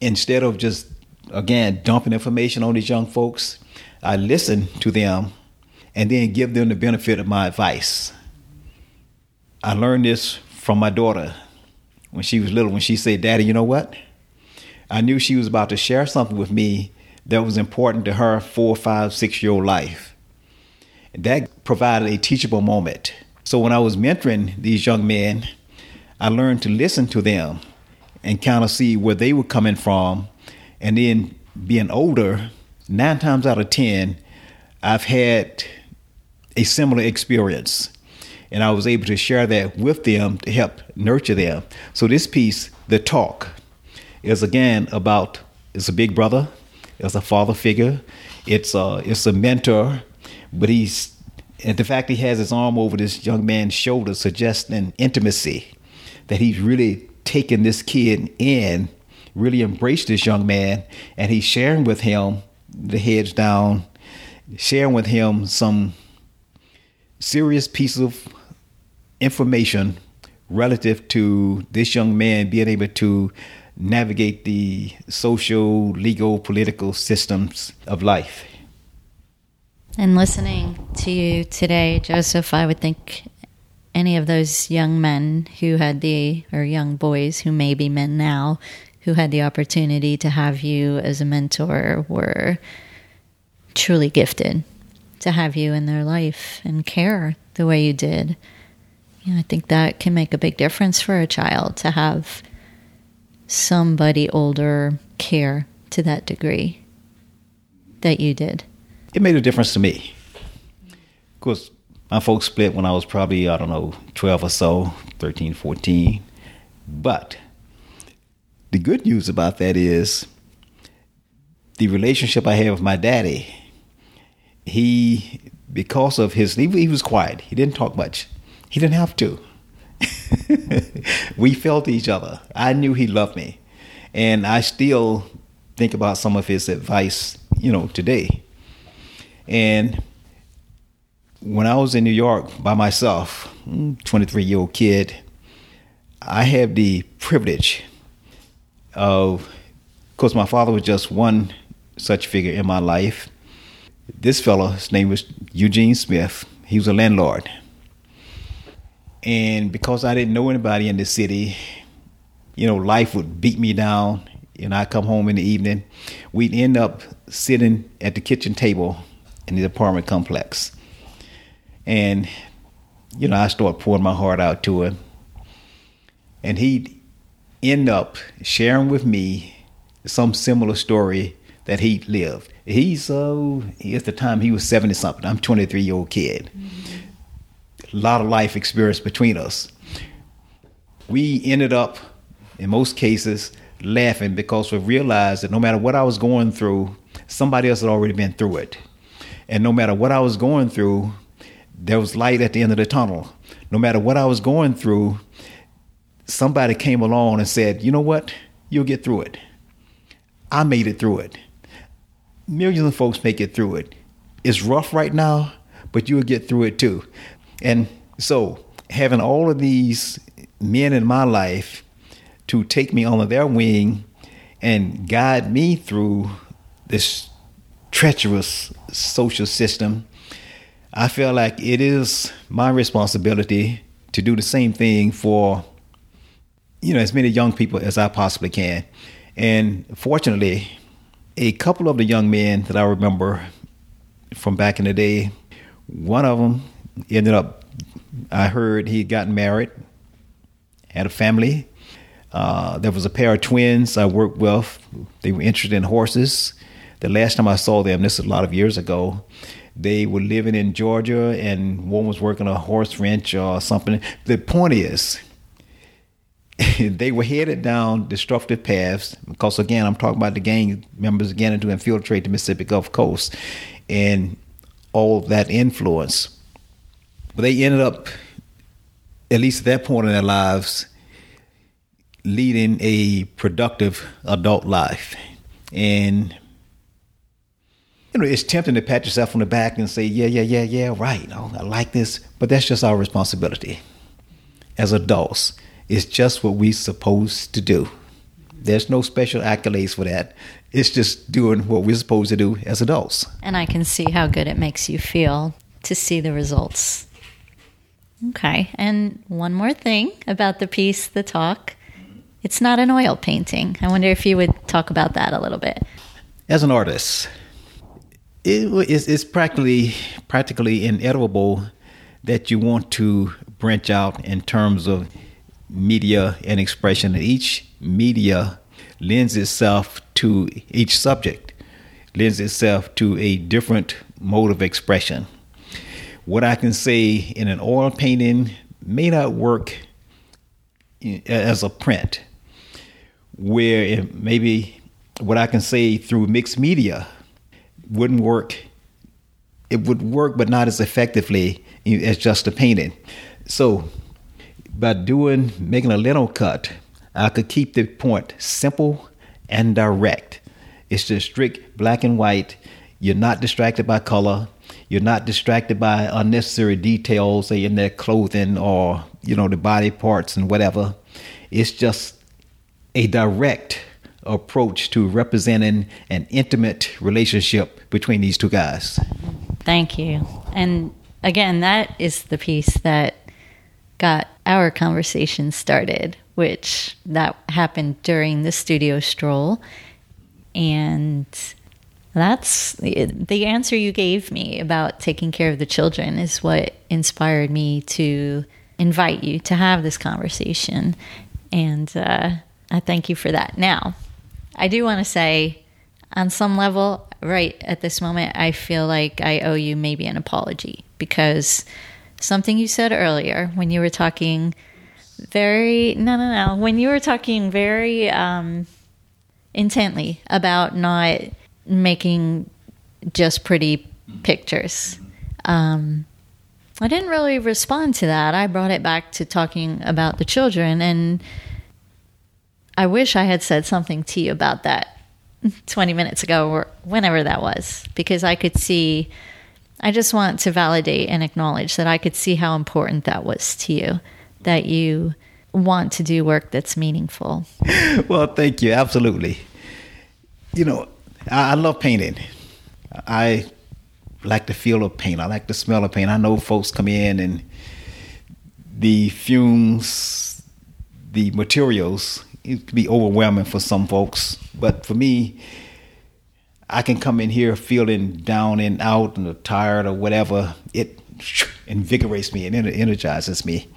S3: instead of just again, dumping information on these young folks. I listen to them and then give them the benefit of my advice. I learned this from my daughter when she was little, when she said, Daddy, you know what? I knew she was about to share something with me that was important to her four, five, six year old life. That provided a teachable moment. So when I was mentoring these young men, I learned to listen to them and kind of see where they were coming from. And then being older, nine times out of 10, I've had a similar experience. And I was able to share that with them to help nurture them. So this piece, the talk, is again about it's a big brother, it's a father figure, it's a it's a mentor, but he's and the fact he has his arm over this young man's shoulder suggests an intimacy that he's really taken this kid in, really embraced this young man, and he's sharing with him the heads down, sharing with him some serious piece of information relative to this young man being able to navigate the social, legal, political systems of life.
S2: And listening to you today, Joseph, I would think any of those young men who had the, or young boys who may be men now, who had the opportunity to have you as a mentor were truly gifted to have you in their life and care the way you did. You know, I think that can make a big difference for a child to have somebody older care to that degree that you did
S3: it made a difference to me. Of course, my folks split when I was probably, I don't know, 12 or so, 13, 14. But the good news about that is the relationship I had with my daddy, he, because of his, he, he was quiet. He didn't talk much. He didn't have to. we felt each other. I knew he loved me. And I still think about some of his advice, you know, today. And when I was in New York by myself, mm, 23 year old kid, I had the privilege of, of course, my father was just one such figure in my life. This fellow, his name was Eugene Smith, he was a landlord. And because I didn't know anybody in the city, you know, life would beat me down. And I come home in the evening, we'd end up sitting at the kitchen table in the apartment complex. And, you know, I start pouring my heart out to him. And he'd end up sharing with me some similar story that he lived. He's uh, at the time he was 70 something. I'm 23 year old kid. Mm-hmm. A lot of life experience between us. We ended up, in most cases, laughing because we realized that no matter what I was going through, somebody else had already been through it. And no matter what I was going through, there was light at the end of the tunnel. No matter what I was going through, somebody came along and said, you know what? You'll get through it. I made it through it. Millions of folks make it through it. It's rough right now, but you'll get through it too. And so, having all of these men in my life to take me under their wing and guide me through this treacherous social system, I feel like it is my responsibility to do the same thing for you know as many young people as I possibly can. And fortunately, a couple of the young men that I remember from back in the day, one of them ended up I heard he had gotten married, had a family. Uh, there was a pair of twins I worked with. They were interested in horses. The last time I saw them, this is a lot of years ago, they were living in Georgia and one was working a horse ranch or something. The point is, they were headed down destructive paths because, again, I'm talking about the gang members again to infiltrate the Mississippi Gulf Coast and all that influence. But they ended up, at least at that point in their lives, leading a productive adult life. And you know, it's tempting to pat yourself on the back and say, yeah, yeah, yeah, yeah, right. Oh, I like this. But that's just our responsibility as adults. It's just what we're supposed to do. There's no special accolades for that. It's just doing what we're supposed to do as adults.
S2: And I can see how good it makes you feel to see the results. Okay. And one more thing about the piece, the talk. It's not an oil painting. I wonder if you would talk about that a little bit.
S3: As an artist, it is it's practically practically inevitable that you want to branch out in terms of media and expression, each media lends itself to each subject, lends itself to a different mode of expression. What I can say in an oil painting may not work as a print, where maybe what I can say through mixed media wouldn't work. It would work, but not as effectively as just a painting. So, by doing making a lino cut, I could keep the point simple and direct. It's just strict black and white. You're not distracted by color. You're not distracted by unnecessary details, say in their clothing or you know the body parts and whatever. It's just a direct approach to representing an intimate relationship between these two guys.
S2: Thank you. And again, that is the piece that got our conversation started, which that happened during the studio stroll. And that's the answer you gave me about taking care of the children is what inspired me to invite you to have this conversation. And uh, I thank you for that. Now, I do want to say, on some level, right at this moment, I feel like I owe you maybe an apology because something you said earlier when you were talking very, no, no, no, when you were talking very um, intently about not making just pretty pictures. Um, I didn't really respond to that. I brought it back to talking about the children, and I wish I had said something to you about that 20 minutes ago or whenever that was, because I could see, I just want to validate and acknowledge that I could see how important that was to you, that you want to do work that's meaningful.
S3: well, thank you. Absolutely. You know, I, love painting. I like the feel of paint. I like the smell of paint. I know folks come in and the fumes, the materials, it can be overwhelming for some folks. But for me, I can come in here feeling down and out and tired or whatever. It invigorates me and energizes me.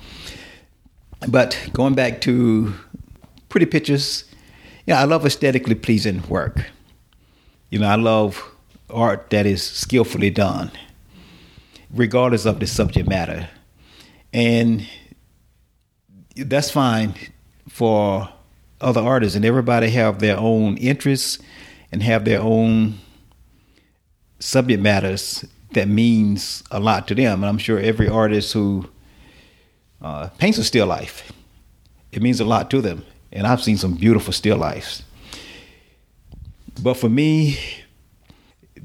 S3: But going back to pretty pictures, yeah, I love aesthetically pleasing work. You know, I love art that is skillfully done, regardless of the subject matter. And that's fine for other artists, and everybody have their own interests and have their own subject matters that means a lot to them. And I'm sure every artist who uh, paints a still life, it means a lot to them. And I've seen some beautiful still lifes. But for me,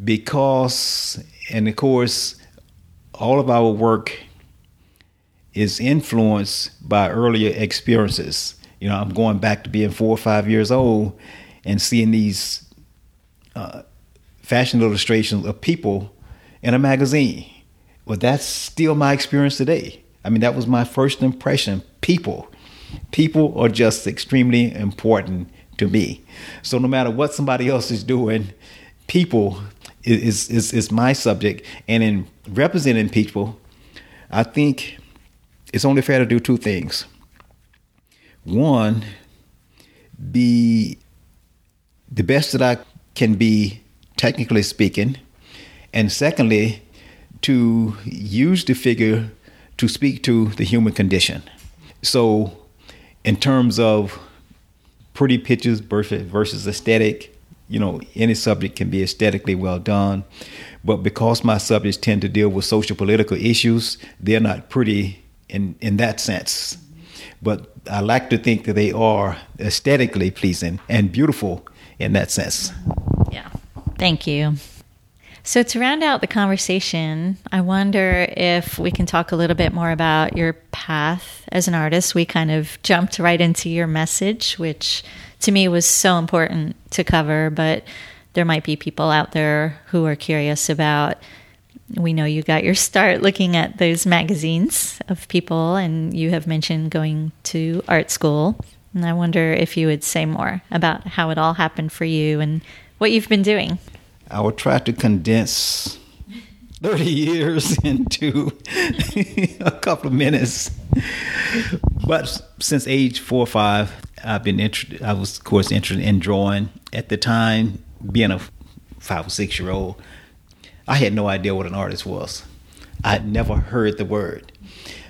S3: because, and of course, all of our work is influenced by earlier experiences. You know, I'm going back to being four or five years old and seeing these uh, fashion illustrations of people in a magazine. Well, that's still my experience today. I mean, that was my first impression. People, people are just extremely important to me. So no matter what somebody else is doing, people is is is my subject, and in representing people, I think it's only fair to do two things. One, be the best that I can be, technically speaking, and secondly, to use the figure to speak to the human condition. So, in terms of pretty pictures versus aesthetic. You know, any subject can be aesthetically well done, but because my subjects tend to deal with social political issues, they're not pretty in in that sense. But I like to think that they are aesthetically pleasing and beautiful in that sense.
S2: Yeah. Thank you. So, to round out the conversation, I wonder if we can talk a little bit more about your path as an artist. We kind of jumped right into your message, which to me was so important to cover, but there might be people out there who are curious about. We know you got your start looking at those magazines of people, and you have mentioned going to art school. And I wonder if you would say more about how it all happened for you and what you've been doing.
S3: I will try to condense 30 years into a couple of minutes. But since age four or five, I've been interested. I was, of course, interested in drawing. At the time, being a five or six year old, I had no idea what an artist was. I'd never heard the word.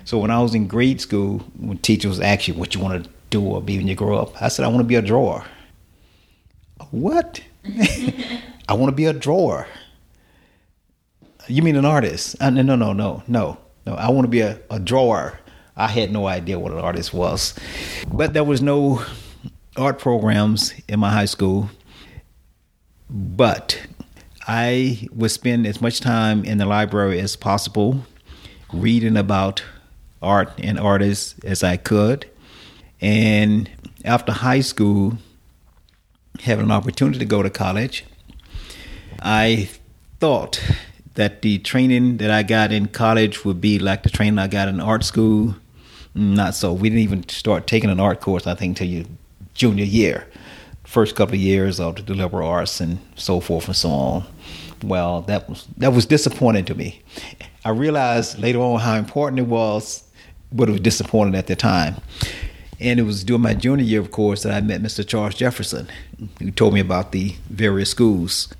S3: So when I was in grade school, when teachers asked you what you want to do or be when you grow up, I said I want to be a drawer. What? I want to be a drawer. You mean an artist? Uh, no, no, no, no, no, no. I want to be a, a drawer. I had no idea what an artist was, but there was no art programs in my high school. But I would spend as much time in the library as possible, reading about art and artists as I could. And after high school, having an opportunity to go to college, I thought that the training that I got in college would be like the training I got in art school. Mm, not so. We didn't even start taking an art course, I think, till your junior year. First couple of years of the liberal arts and so forth and so on. Well, that was that was disappointing to me. I realized later on how important it was, but it was disappointing at the time. And it was during my junior year, of course, that I met Mr. Charles Jefferson, who told me about the various schools.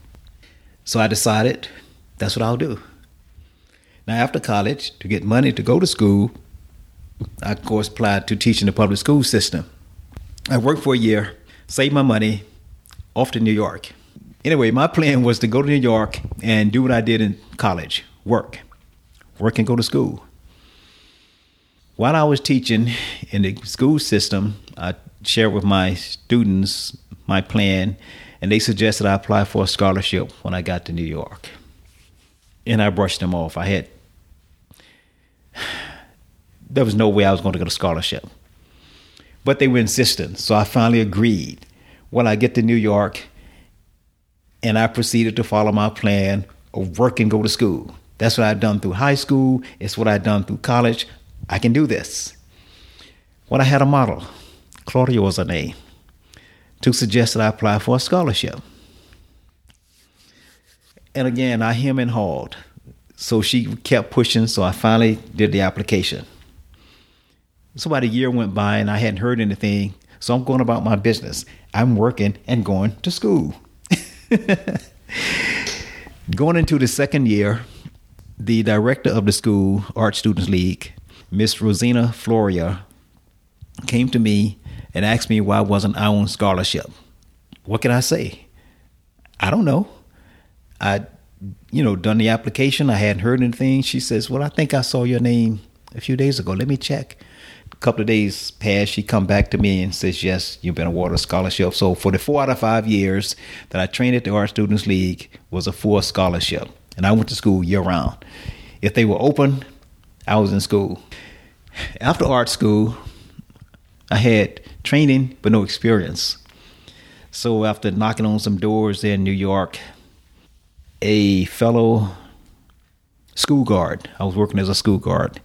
S3: So I decided that's what I'll do. Now, after college, to get money to go to school, I, of course, applied to teach in the public school system. I worked for a year, saved my money, off to New York. Anyway, my plan was to go to New York and do what I did in college work, work and go to school. While I was teaching in the school system, I shared with my students my plan, and they suggested I apply for a scholarship when I got to New York. And I brushed them off. I had, there was no way I was going to get a scholarship. But they were insistent, so I finally agreed. When I get to New York, and I proceeded to follow my plan of work and go to school. That's what I've done through high school. It's what I've done through college. I can do this. When I had a model, Claudia was her name, to suggest that I apply for a scholarship. And again, I him and hawed. So she kept pushing, so I finally did the application. So about a year went by and I hadn't heard anything. So I'm going about my business. I'm working and going to school. going into the second year, the director of the school, Art Students League, Miss Rosina Florio came to me and asked me why wasn't I on scholarship. What can I say? I don't know. I, you know, done the application. I hadn't heard anything. She says, "Well, I think I saw your name a few days ago. Let me check." A couple of days passed. She come back to me and says, "Yes, you've been awarded a scholarship." So for the four out of five years that I trained at the Art Students League was a full scholarship, and I went to school year round. If they were open, I was in school. After art school, I had training but no experience. So after knocking on some doors there in New York, a fellow school guard, I was working as a school guard,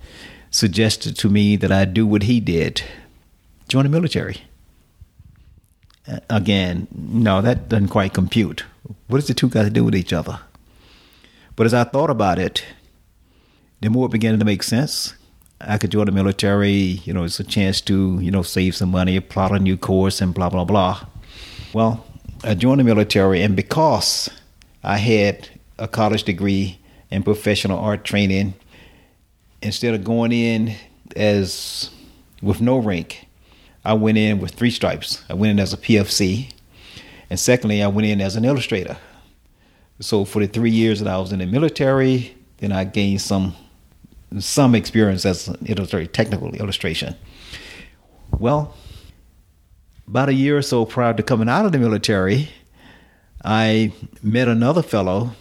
S3: suggested to me that I do what he did join the military. Again, no, that doesn't quite compute. What does the two got to do with each other? But as I thought about it, the more it began to make sense. I could join the military, you know, it's a chance to, you know, save some money, plot a new course, and blah, blah, blah. Well, I joined the military, and because I had a college degree in professional art training, instead of going in as with no rank, I went in with three stripes. I went in as a PFC, and secondly, I went in as an illustrator. So for the three years that I was in the military, then I gained some some experience as an illustrator, technical illustration. Well, about a year or so prior to coming out of the military, I met another fellow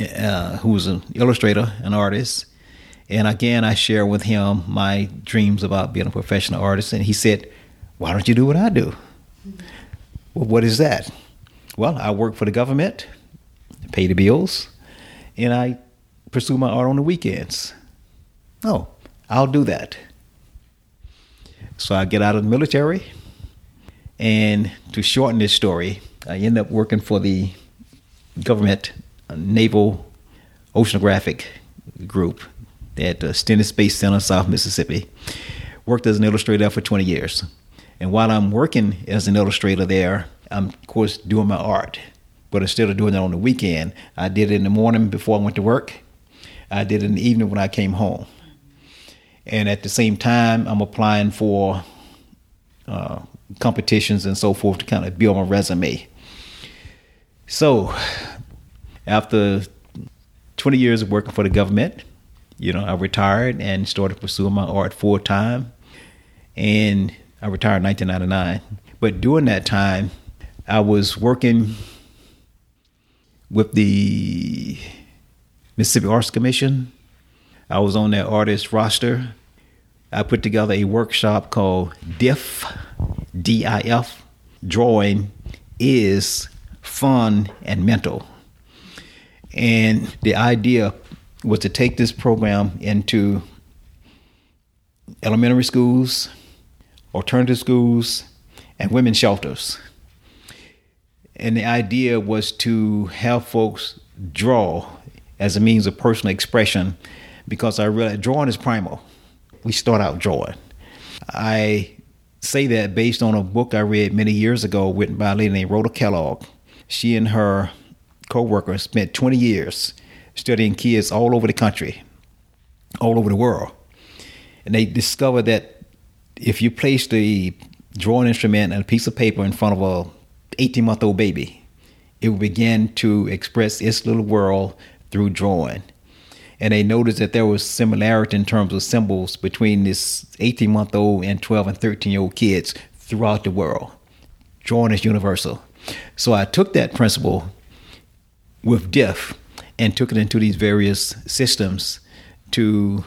S3: uh, who was an illustrator, an artist. And again, I shared with him my dreams about being a professional artist. And he said, Why don't you do what I do? Well, what is that? Well, I work for the government, pay the bills, and I pursue my art on the weekends. Oh, I'll do that. So I get out of the military, and to shorten this story, I end up working for the government Naval Oceanographic Group at uh, the Stennis Space Center, South Mississippi. worked as an illustrator for 20 years. And while I'm working as an illustrator there, I'm, of course, doing my art. But instead of doing it on the weekend, I did it in the morning before I went to work. I did it in the evening when I came home. And at the same time, I'm applying for uh, competitions and so forth to kind of build my resume. So, after 20 years of working for the government, you know, I retired and started pursuing my art full time. And I retired in 1999. But during that time, I was working with the Mississippi Arts Commission. I was on their artist roster. I put together a workshop called DIF, D-I-F, drawing is fun and mental. And the idea was to take this program into elementary schools, alternative schools, and women's shelters. And the idea was to have folks draw as a means of personal expression because I realized drawing is primal. We start out drawing. I say that based on a book I read many years ago written by a lady named Rhoda Kellogg. She and her co-worker spent 20 years studying kids all over the country, all over the world. And they discovered that if you place the drawing instrument and a piece of paper in front of a 18 month old baby, it will begin to express its little world through drawing. And they noticed that there was similarity in terms of symbols between this 18 month old and 12 and 13 year old kids throughout the world. Drawing is universal. So I took that principle with DIF and took it into these various systems to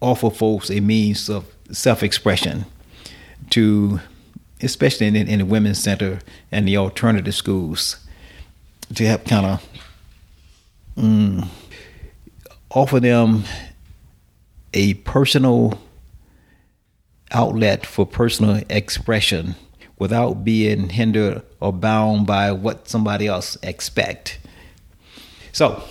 S3: offer folks a means of self expression to especially in, in the women's center and the alternative schools to help kind of mm, offer them a personal outlet for personal expression without being hindered or bound by what somebody else expect. So,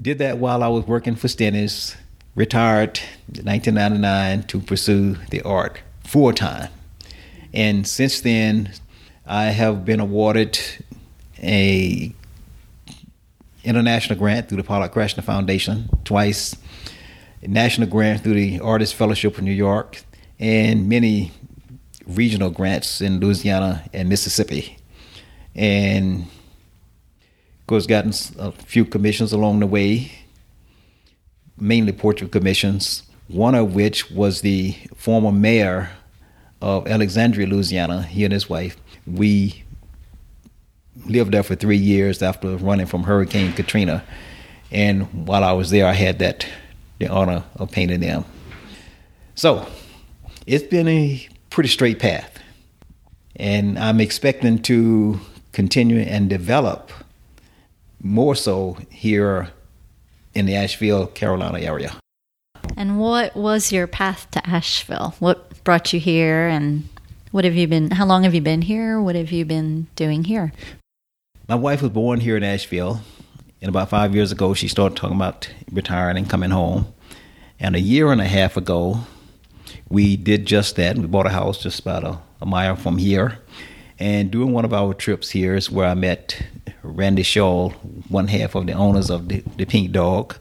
S3: did that while I was working for Stennis, retired in 1999 to pursue the art full time. And since then, I have been awarded a international grant through the Pollock-Krasner Foundation twice, national grant through the Artist Fellowship of New York, and many regional grants in Louisiana and Mississippi. And of course, gotten a few commissions along the way, mainly portrait commissions. One of which was the former mayor of Alexandria, Louisiana, he and his wife. We lived there for three years after running from Hurricane Katrina. And while I was there, I had that the honor of painting them. So it's been a pretty straight path. And I'm expecting to continue and develop more so here in the Asheville, Carolina area.
S2: And what was your path to Asheville? What brought you here and what have you been how long have you been here? What have you been doing here?
S3: My wife was born here in Asheville. And about five years ago she started talking about retiring and coming home. And a year and a half ago we did just that. We bought a house just about a, a mile from here. And during one of our trips here is where I met Randy Shull, one half of the owners of the, the Pink Dog.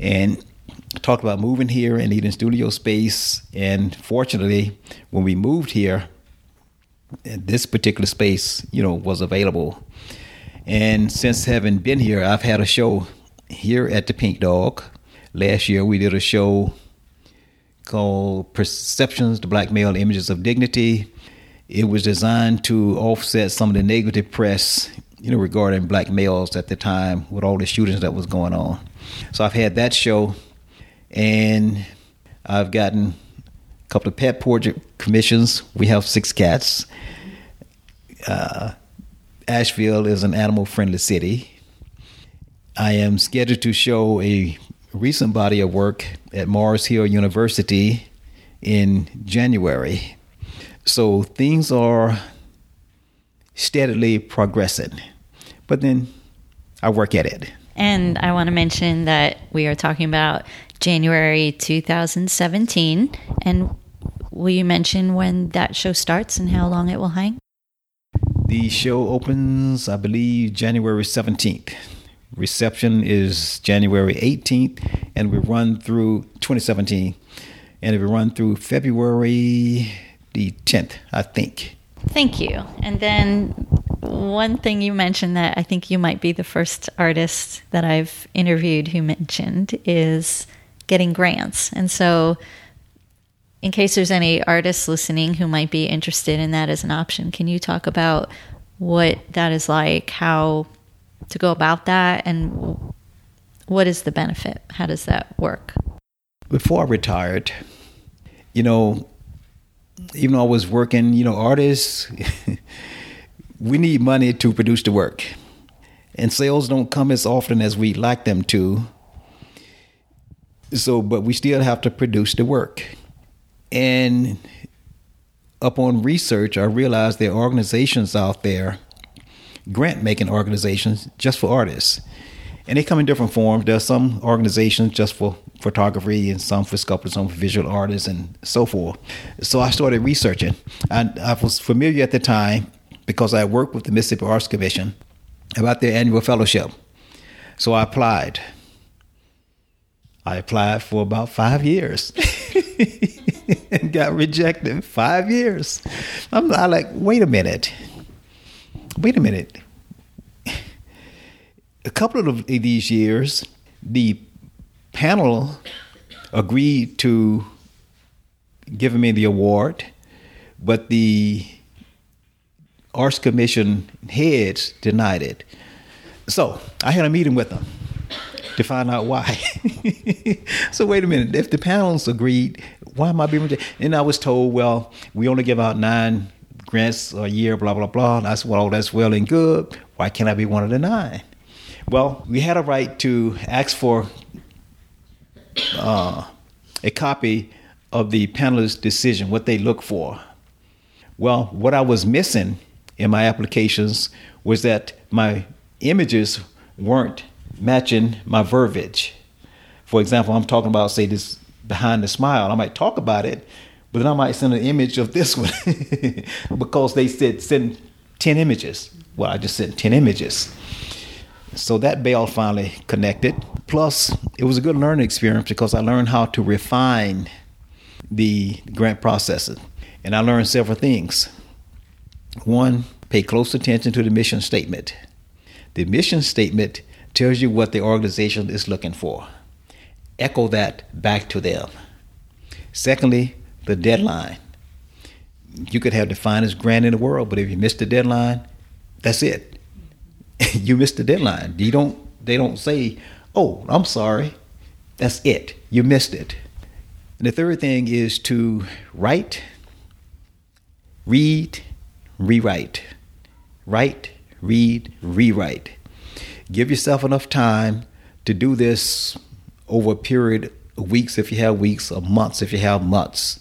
S3: And talked about moving here and needing studio space. And fortunately, when we moved here, this particular space, you know, was available. And since having been here, I've had a show here at the Pink Dog. Last year, we did a show called Perceptions, the Black Male Images of Dignity. It was designed to offset some of the negative press, you know, regarding black males at the time with all the shootings that was going on. So I've had that show and I've gotten a couple of pet portrait commissions. We have six cats. Uh, Asheville is an animal friendly city. I am scheduled to show a recent body of work at Mars Hill University in January. So things are steadily progressing. But then I work at it.
S2: And I want to mention that we are talking about January 2017. And will you mention when that show starts and how long it will hang?
S3: The show opens, I believe, January 17th. Reception is January 18th, and we run through 2017, and it will run through February the 10th, I think.
S2: Thank you. And then one thing you mentioned that I think you might be the first artist that I've interviewed who mentioned is getting grants. And so, in case there's any artists listening who might be interested in that as an option, can you talk about what that is like, how to go about that, and what is the benefit? How does that work?
S3: Before I retired, you know, even though I was working, you know, artists, we need money to produce the work. And sales don't come as often as we'd like them to. So, but we still have to produce the work. And upon research, I realized there are organizations out there, grant making organizations, just for artists and they come in different forms. There's some organizations just for photography and some for sculptors, some for visual artists, and so forth. So I started researching. And I was familiar at the time because I worked with the Mississippi Arts Commission about their annual fellowship. So I applied. I applied for about five years and got rejected. Five years. I'm, I'm like, wait a minute. Wait a minute a couple of these years, the panel agreed to giving me the award, but the Arts Commission heads denied it. So I had a meeting with them to find out why. so wait a minute, if the panels agreed, why am I being rejected? And I was told, well, we only give out nine grants a year, blah blah blah. And I said, well, that's well and good. Why can't I be one of the nine? Well, we had a right to ask for uh, a copy of the panelists' decision, what they look for. Well, what I was missing in my applications was that my images weren't matching my verbiage. For example, I'm talking about, say, this behind the smile. I might talk about it, but then I might send an image of this one because they said send 10 images. Well, I just sent 10 images. So that bell finally connected. Plus, it was a good learning experience because I learned how to refine the grant process. And I learned several things. One, pay close attention to the mission statement. The mission statement tells you what the organization is looking for. Echo that back to them. Secondly, the deadline. You could have the finest grant in the world, but if you miss the deadline, that's it. you missed the deadline. You don't. They don't say, "Oh, I'm sorry." That's it. You missed it. And the third thing is to write, read, rewrite. Write, read, rewrite. Give yourself enough time to do this over a period of weeks if you have weeks, or months if you have months.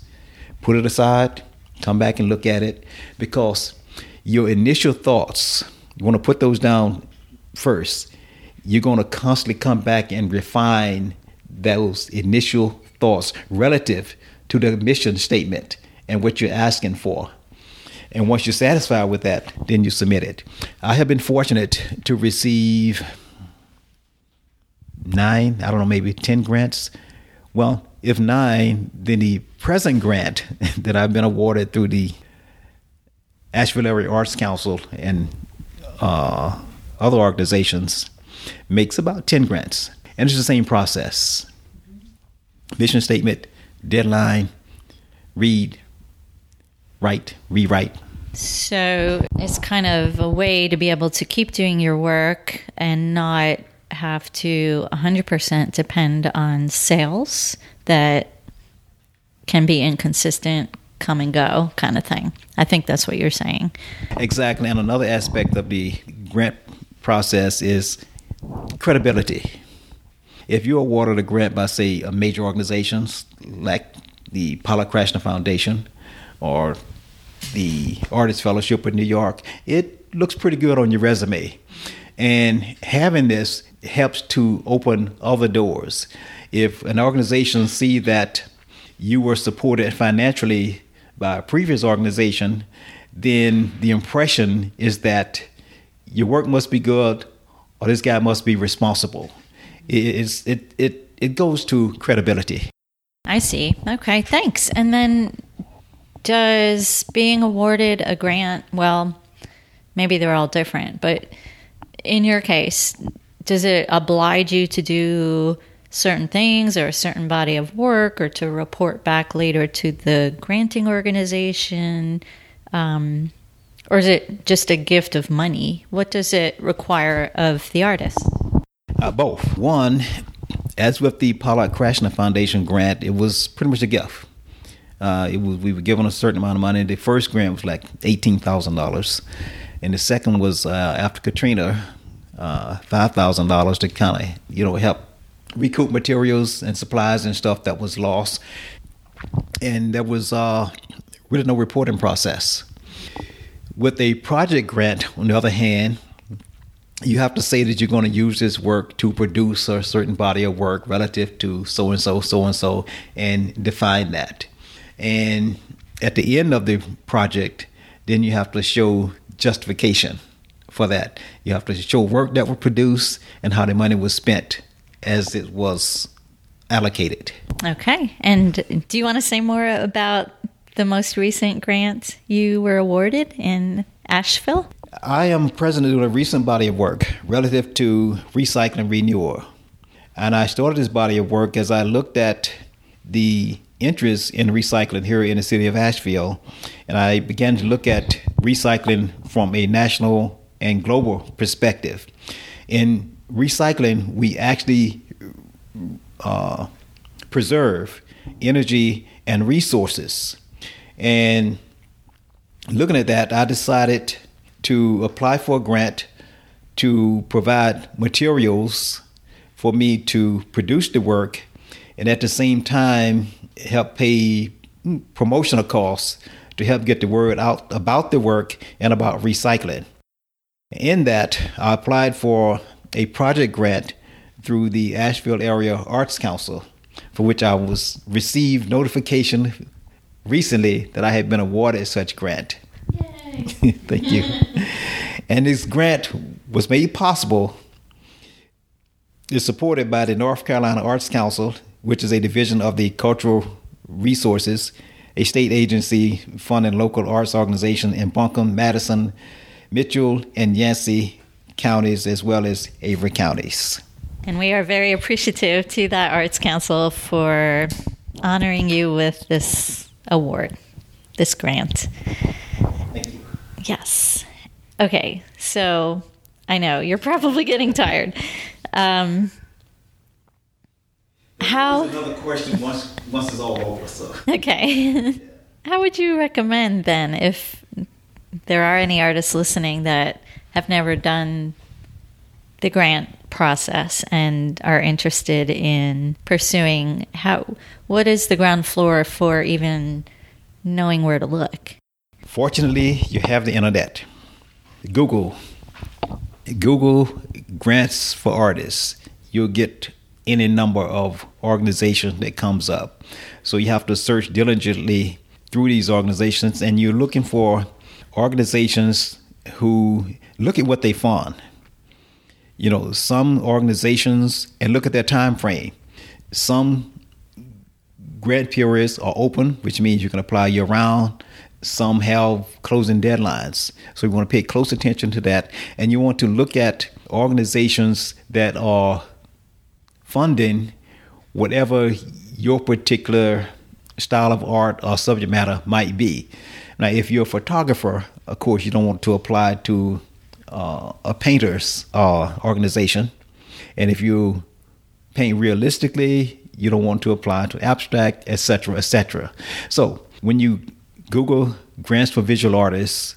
S3: Put it aside, come back and look at it because your initial thoughts you want to put those down first. You're going to constantly come back and refine those initial thoughts relative to the mission statement and what you're asking for. And once you're satisfied with that, then you submit it. I have been fortunate to receive nine, I don't know, maybe 10 grants. Well, if nine, then the present grant that I've been awarded through the Asheville Area Arts Council and uh, other organizations makes about 10 grants. And it's the same process vision statement, deadline, read, write, rewrite.
S2: So it's kind of a way to be able to keep doing your work and not have to 100% depend on sales that can be inconsistent come and go kind of thing. I think that's what you're saying.
S3: Exactly. And another aspect of the grant process is credibility. If you're awarded a grant by, say, a major organizations like the Pollock-Krasner Foundation or the Artist Fellowship in New York, it looks pretty good on your resume. And having this helps to open other doors. If an organization see that you were supported financially by a previous organization, then the impression is that your work must be good or this guy must be responsible. It, it, it, it goes to credibility.
S2: I see. Okay, thanks. And then does being awarded a grant, well, maybe they're all different, but in your case, does it oblige you to do certain things or a certain body of work or to report back later to the granting organization? Um, or is it just a gift of money? What does it require of the artist?
S3: Uh, both. One, as with the Pollock-Krasner Foundation grant, it was pretty much a gift. Uh, it was we were given a certain amount of money. The first grant was like eighteen thousand dollars, and the second was uh, after Katrina, uh, five thousand dollars to kind of you know help recoup materials and supplies and stuff that was lost. And there was uh, really no reporting process. With a project grant, on the other hand, you have to say that you're going to use this work to produce a certain body of work relative to so and so, so and so, and define that. And at the end of the project, then you have to show justification for that. You have to show work that was produced and how the money was spent as it was allocated.
S2: Okay. And do you want to say more about the most recent grant you were awarded in Asheville?
S3: I am president of a recent body of work relative to recycling renewal. And I started this body of work as I looked at the interest in recycling here in the city of Asheville. And I began to look at recycling from a national and global perspective. In recycling, we actually uh, preserve energy and resources. And looking at that, I decided to apply for a grant to provide materials for me to produce the work and at the same time help pay promotional costs to help get the word out about the work and about recycling. In that, I applied for a project grant through the Asheville Area Arts Council, for which I was received notification recently that I had been awarded such grant. Thank you. and this grant was made possible. It's supported by the North Carolina Arts Council, which is a division of the Cultural Resources, a state agency funding local arts organizations in Buncombe, Madison, Mitchell, and Yancey counties, as well as Avery counties.
S2: And we are very appreciative to that Arts Council for honoring you with this award, this grant.
S3: Thank you.
S2: Yes. Okay, so I know you're probably getting tired. Um, how?
S3: There's another question once once it's all over. So.
S2: Okay. How would you recommend then if there are any artists listening that have never done the grant process and are interested in pursuing how what is the ground floor for even knowing where to look?
S3: Fortunately, you have the internet. Google Google grants for artists. You'll get any number of organizations that comes up. So you have to search diligently through these organizations and you're looking for organizations who look at what they fund. You know, some organizations and look at their time frame. Some grant periods are open, which means you can apply year round. Some have closing deadlines. So you want to pay close attention to that. And you want to look at organizations that are funding whatever your particular style of art or subject matter might be. Now, if you're a photographer, of course, you don't want to apply to uh, a painter's uh, organization. And if you paint realistically, you don't want to apply to abstract, etc., etc. So when you Google grants for visual artists,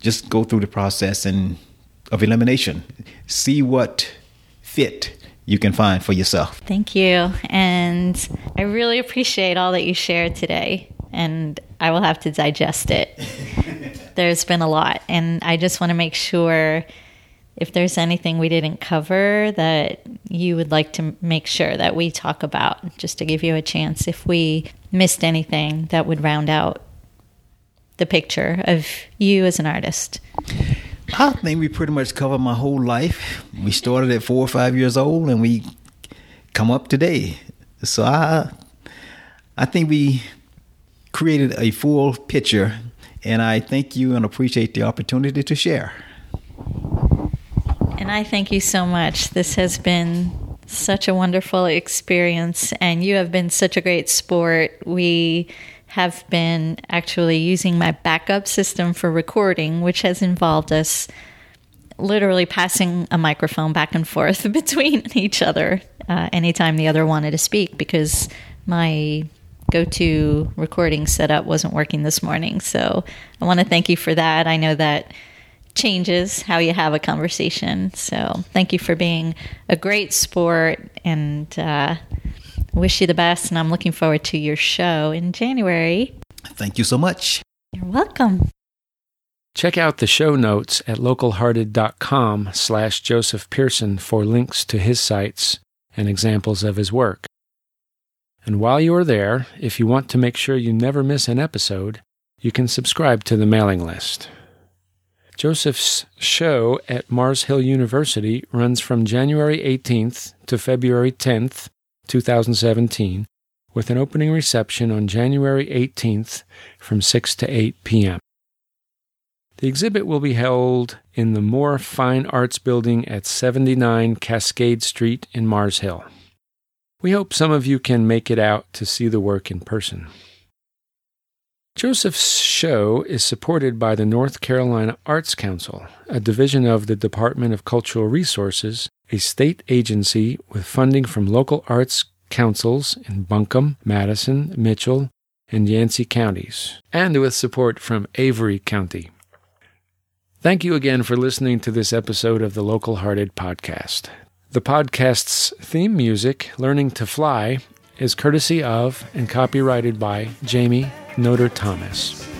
S3: just go through the process and of elimination. See what fit you can find for yourself.
S2: Thank you. And I really appreciate all that you shared today. And I will have to digest it. there's been a lot. And I just want to make sure if there's anything we didn't cover that you would like to make sure that we talk about, just to give you a chance if we missed anything that would round out the picture of you as an artist?
S3: I think we pretty much covered my whole life. We started at four or five years old, and we come up today. So I, I think we created a full picture, and I thank you and appreciate the opportunity to share.
S2: And I thank you so much. This has been such a wonderful experience, and you have been such a great sport. We have been actually using my backup system for recording, which has involved us literally passing a microphone back and forth between each other uh, anytime the other wanted to speak because my go to recording setup wasn't working this morning. So I want to thank you for that. I know that changes how you have a conversation. So thank you for being a great sport and uh, wish you the best, and I'm looking forward to your show in January.
S3: Thank you so much.
S2: You're welcome.
S1: Check out the show notes at localhearted.com slash Joseph Pearson for links to his sites and examples of his work. And while you are there, if you want to make sure you never miss an episode, you can subscribe to the mailing list. Joseph's show at Mars Hill University runs from January 18th to February 10th 2017, with an opening reception on January 18th from 6 to 8 p.m. The exhibit will be held in the Moore Fine Arts Building at 79 Cascade Street in Mars Hill. We hope some of you can make it out to see the work in person. Joseph's show is supported by the North Carolina Arts Council, a division of the Department of Cultural Resources a state agency with funding from local arts councils in Buncombe, Madison, Mitchell, and Yancey counties, and with support from Avery County. Thank you again for listening to this episode of the Local Hearted Podcast. The podcast's theme music, Learning to Fly, is courtesy of and copyrighted by Jamie Noter Thomas.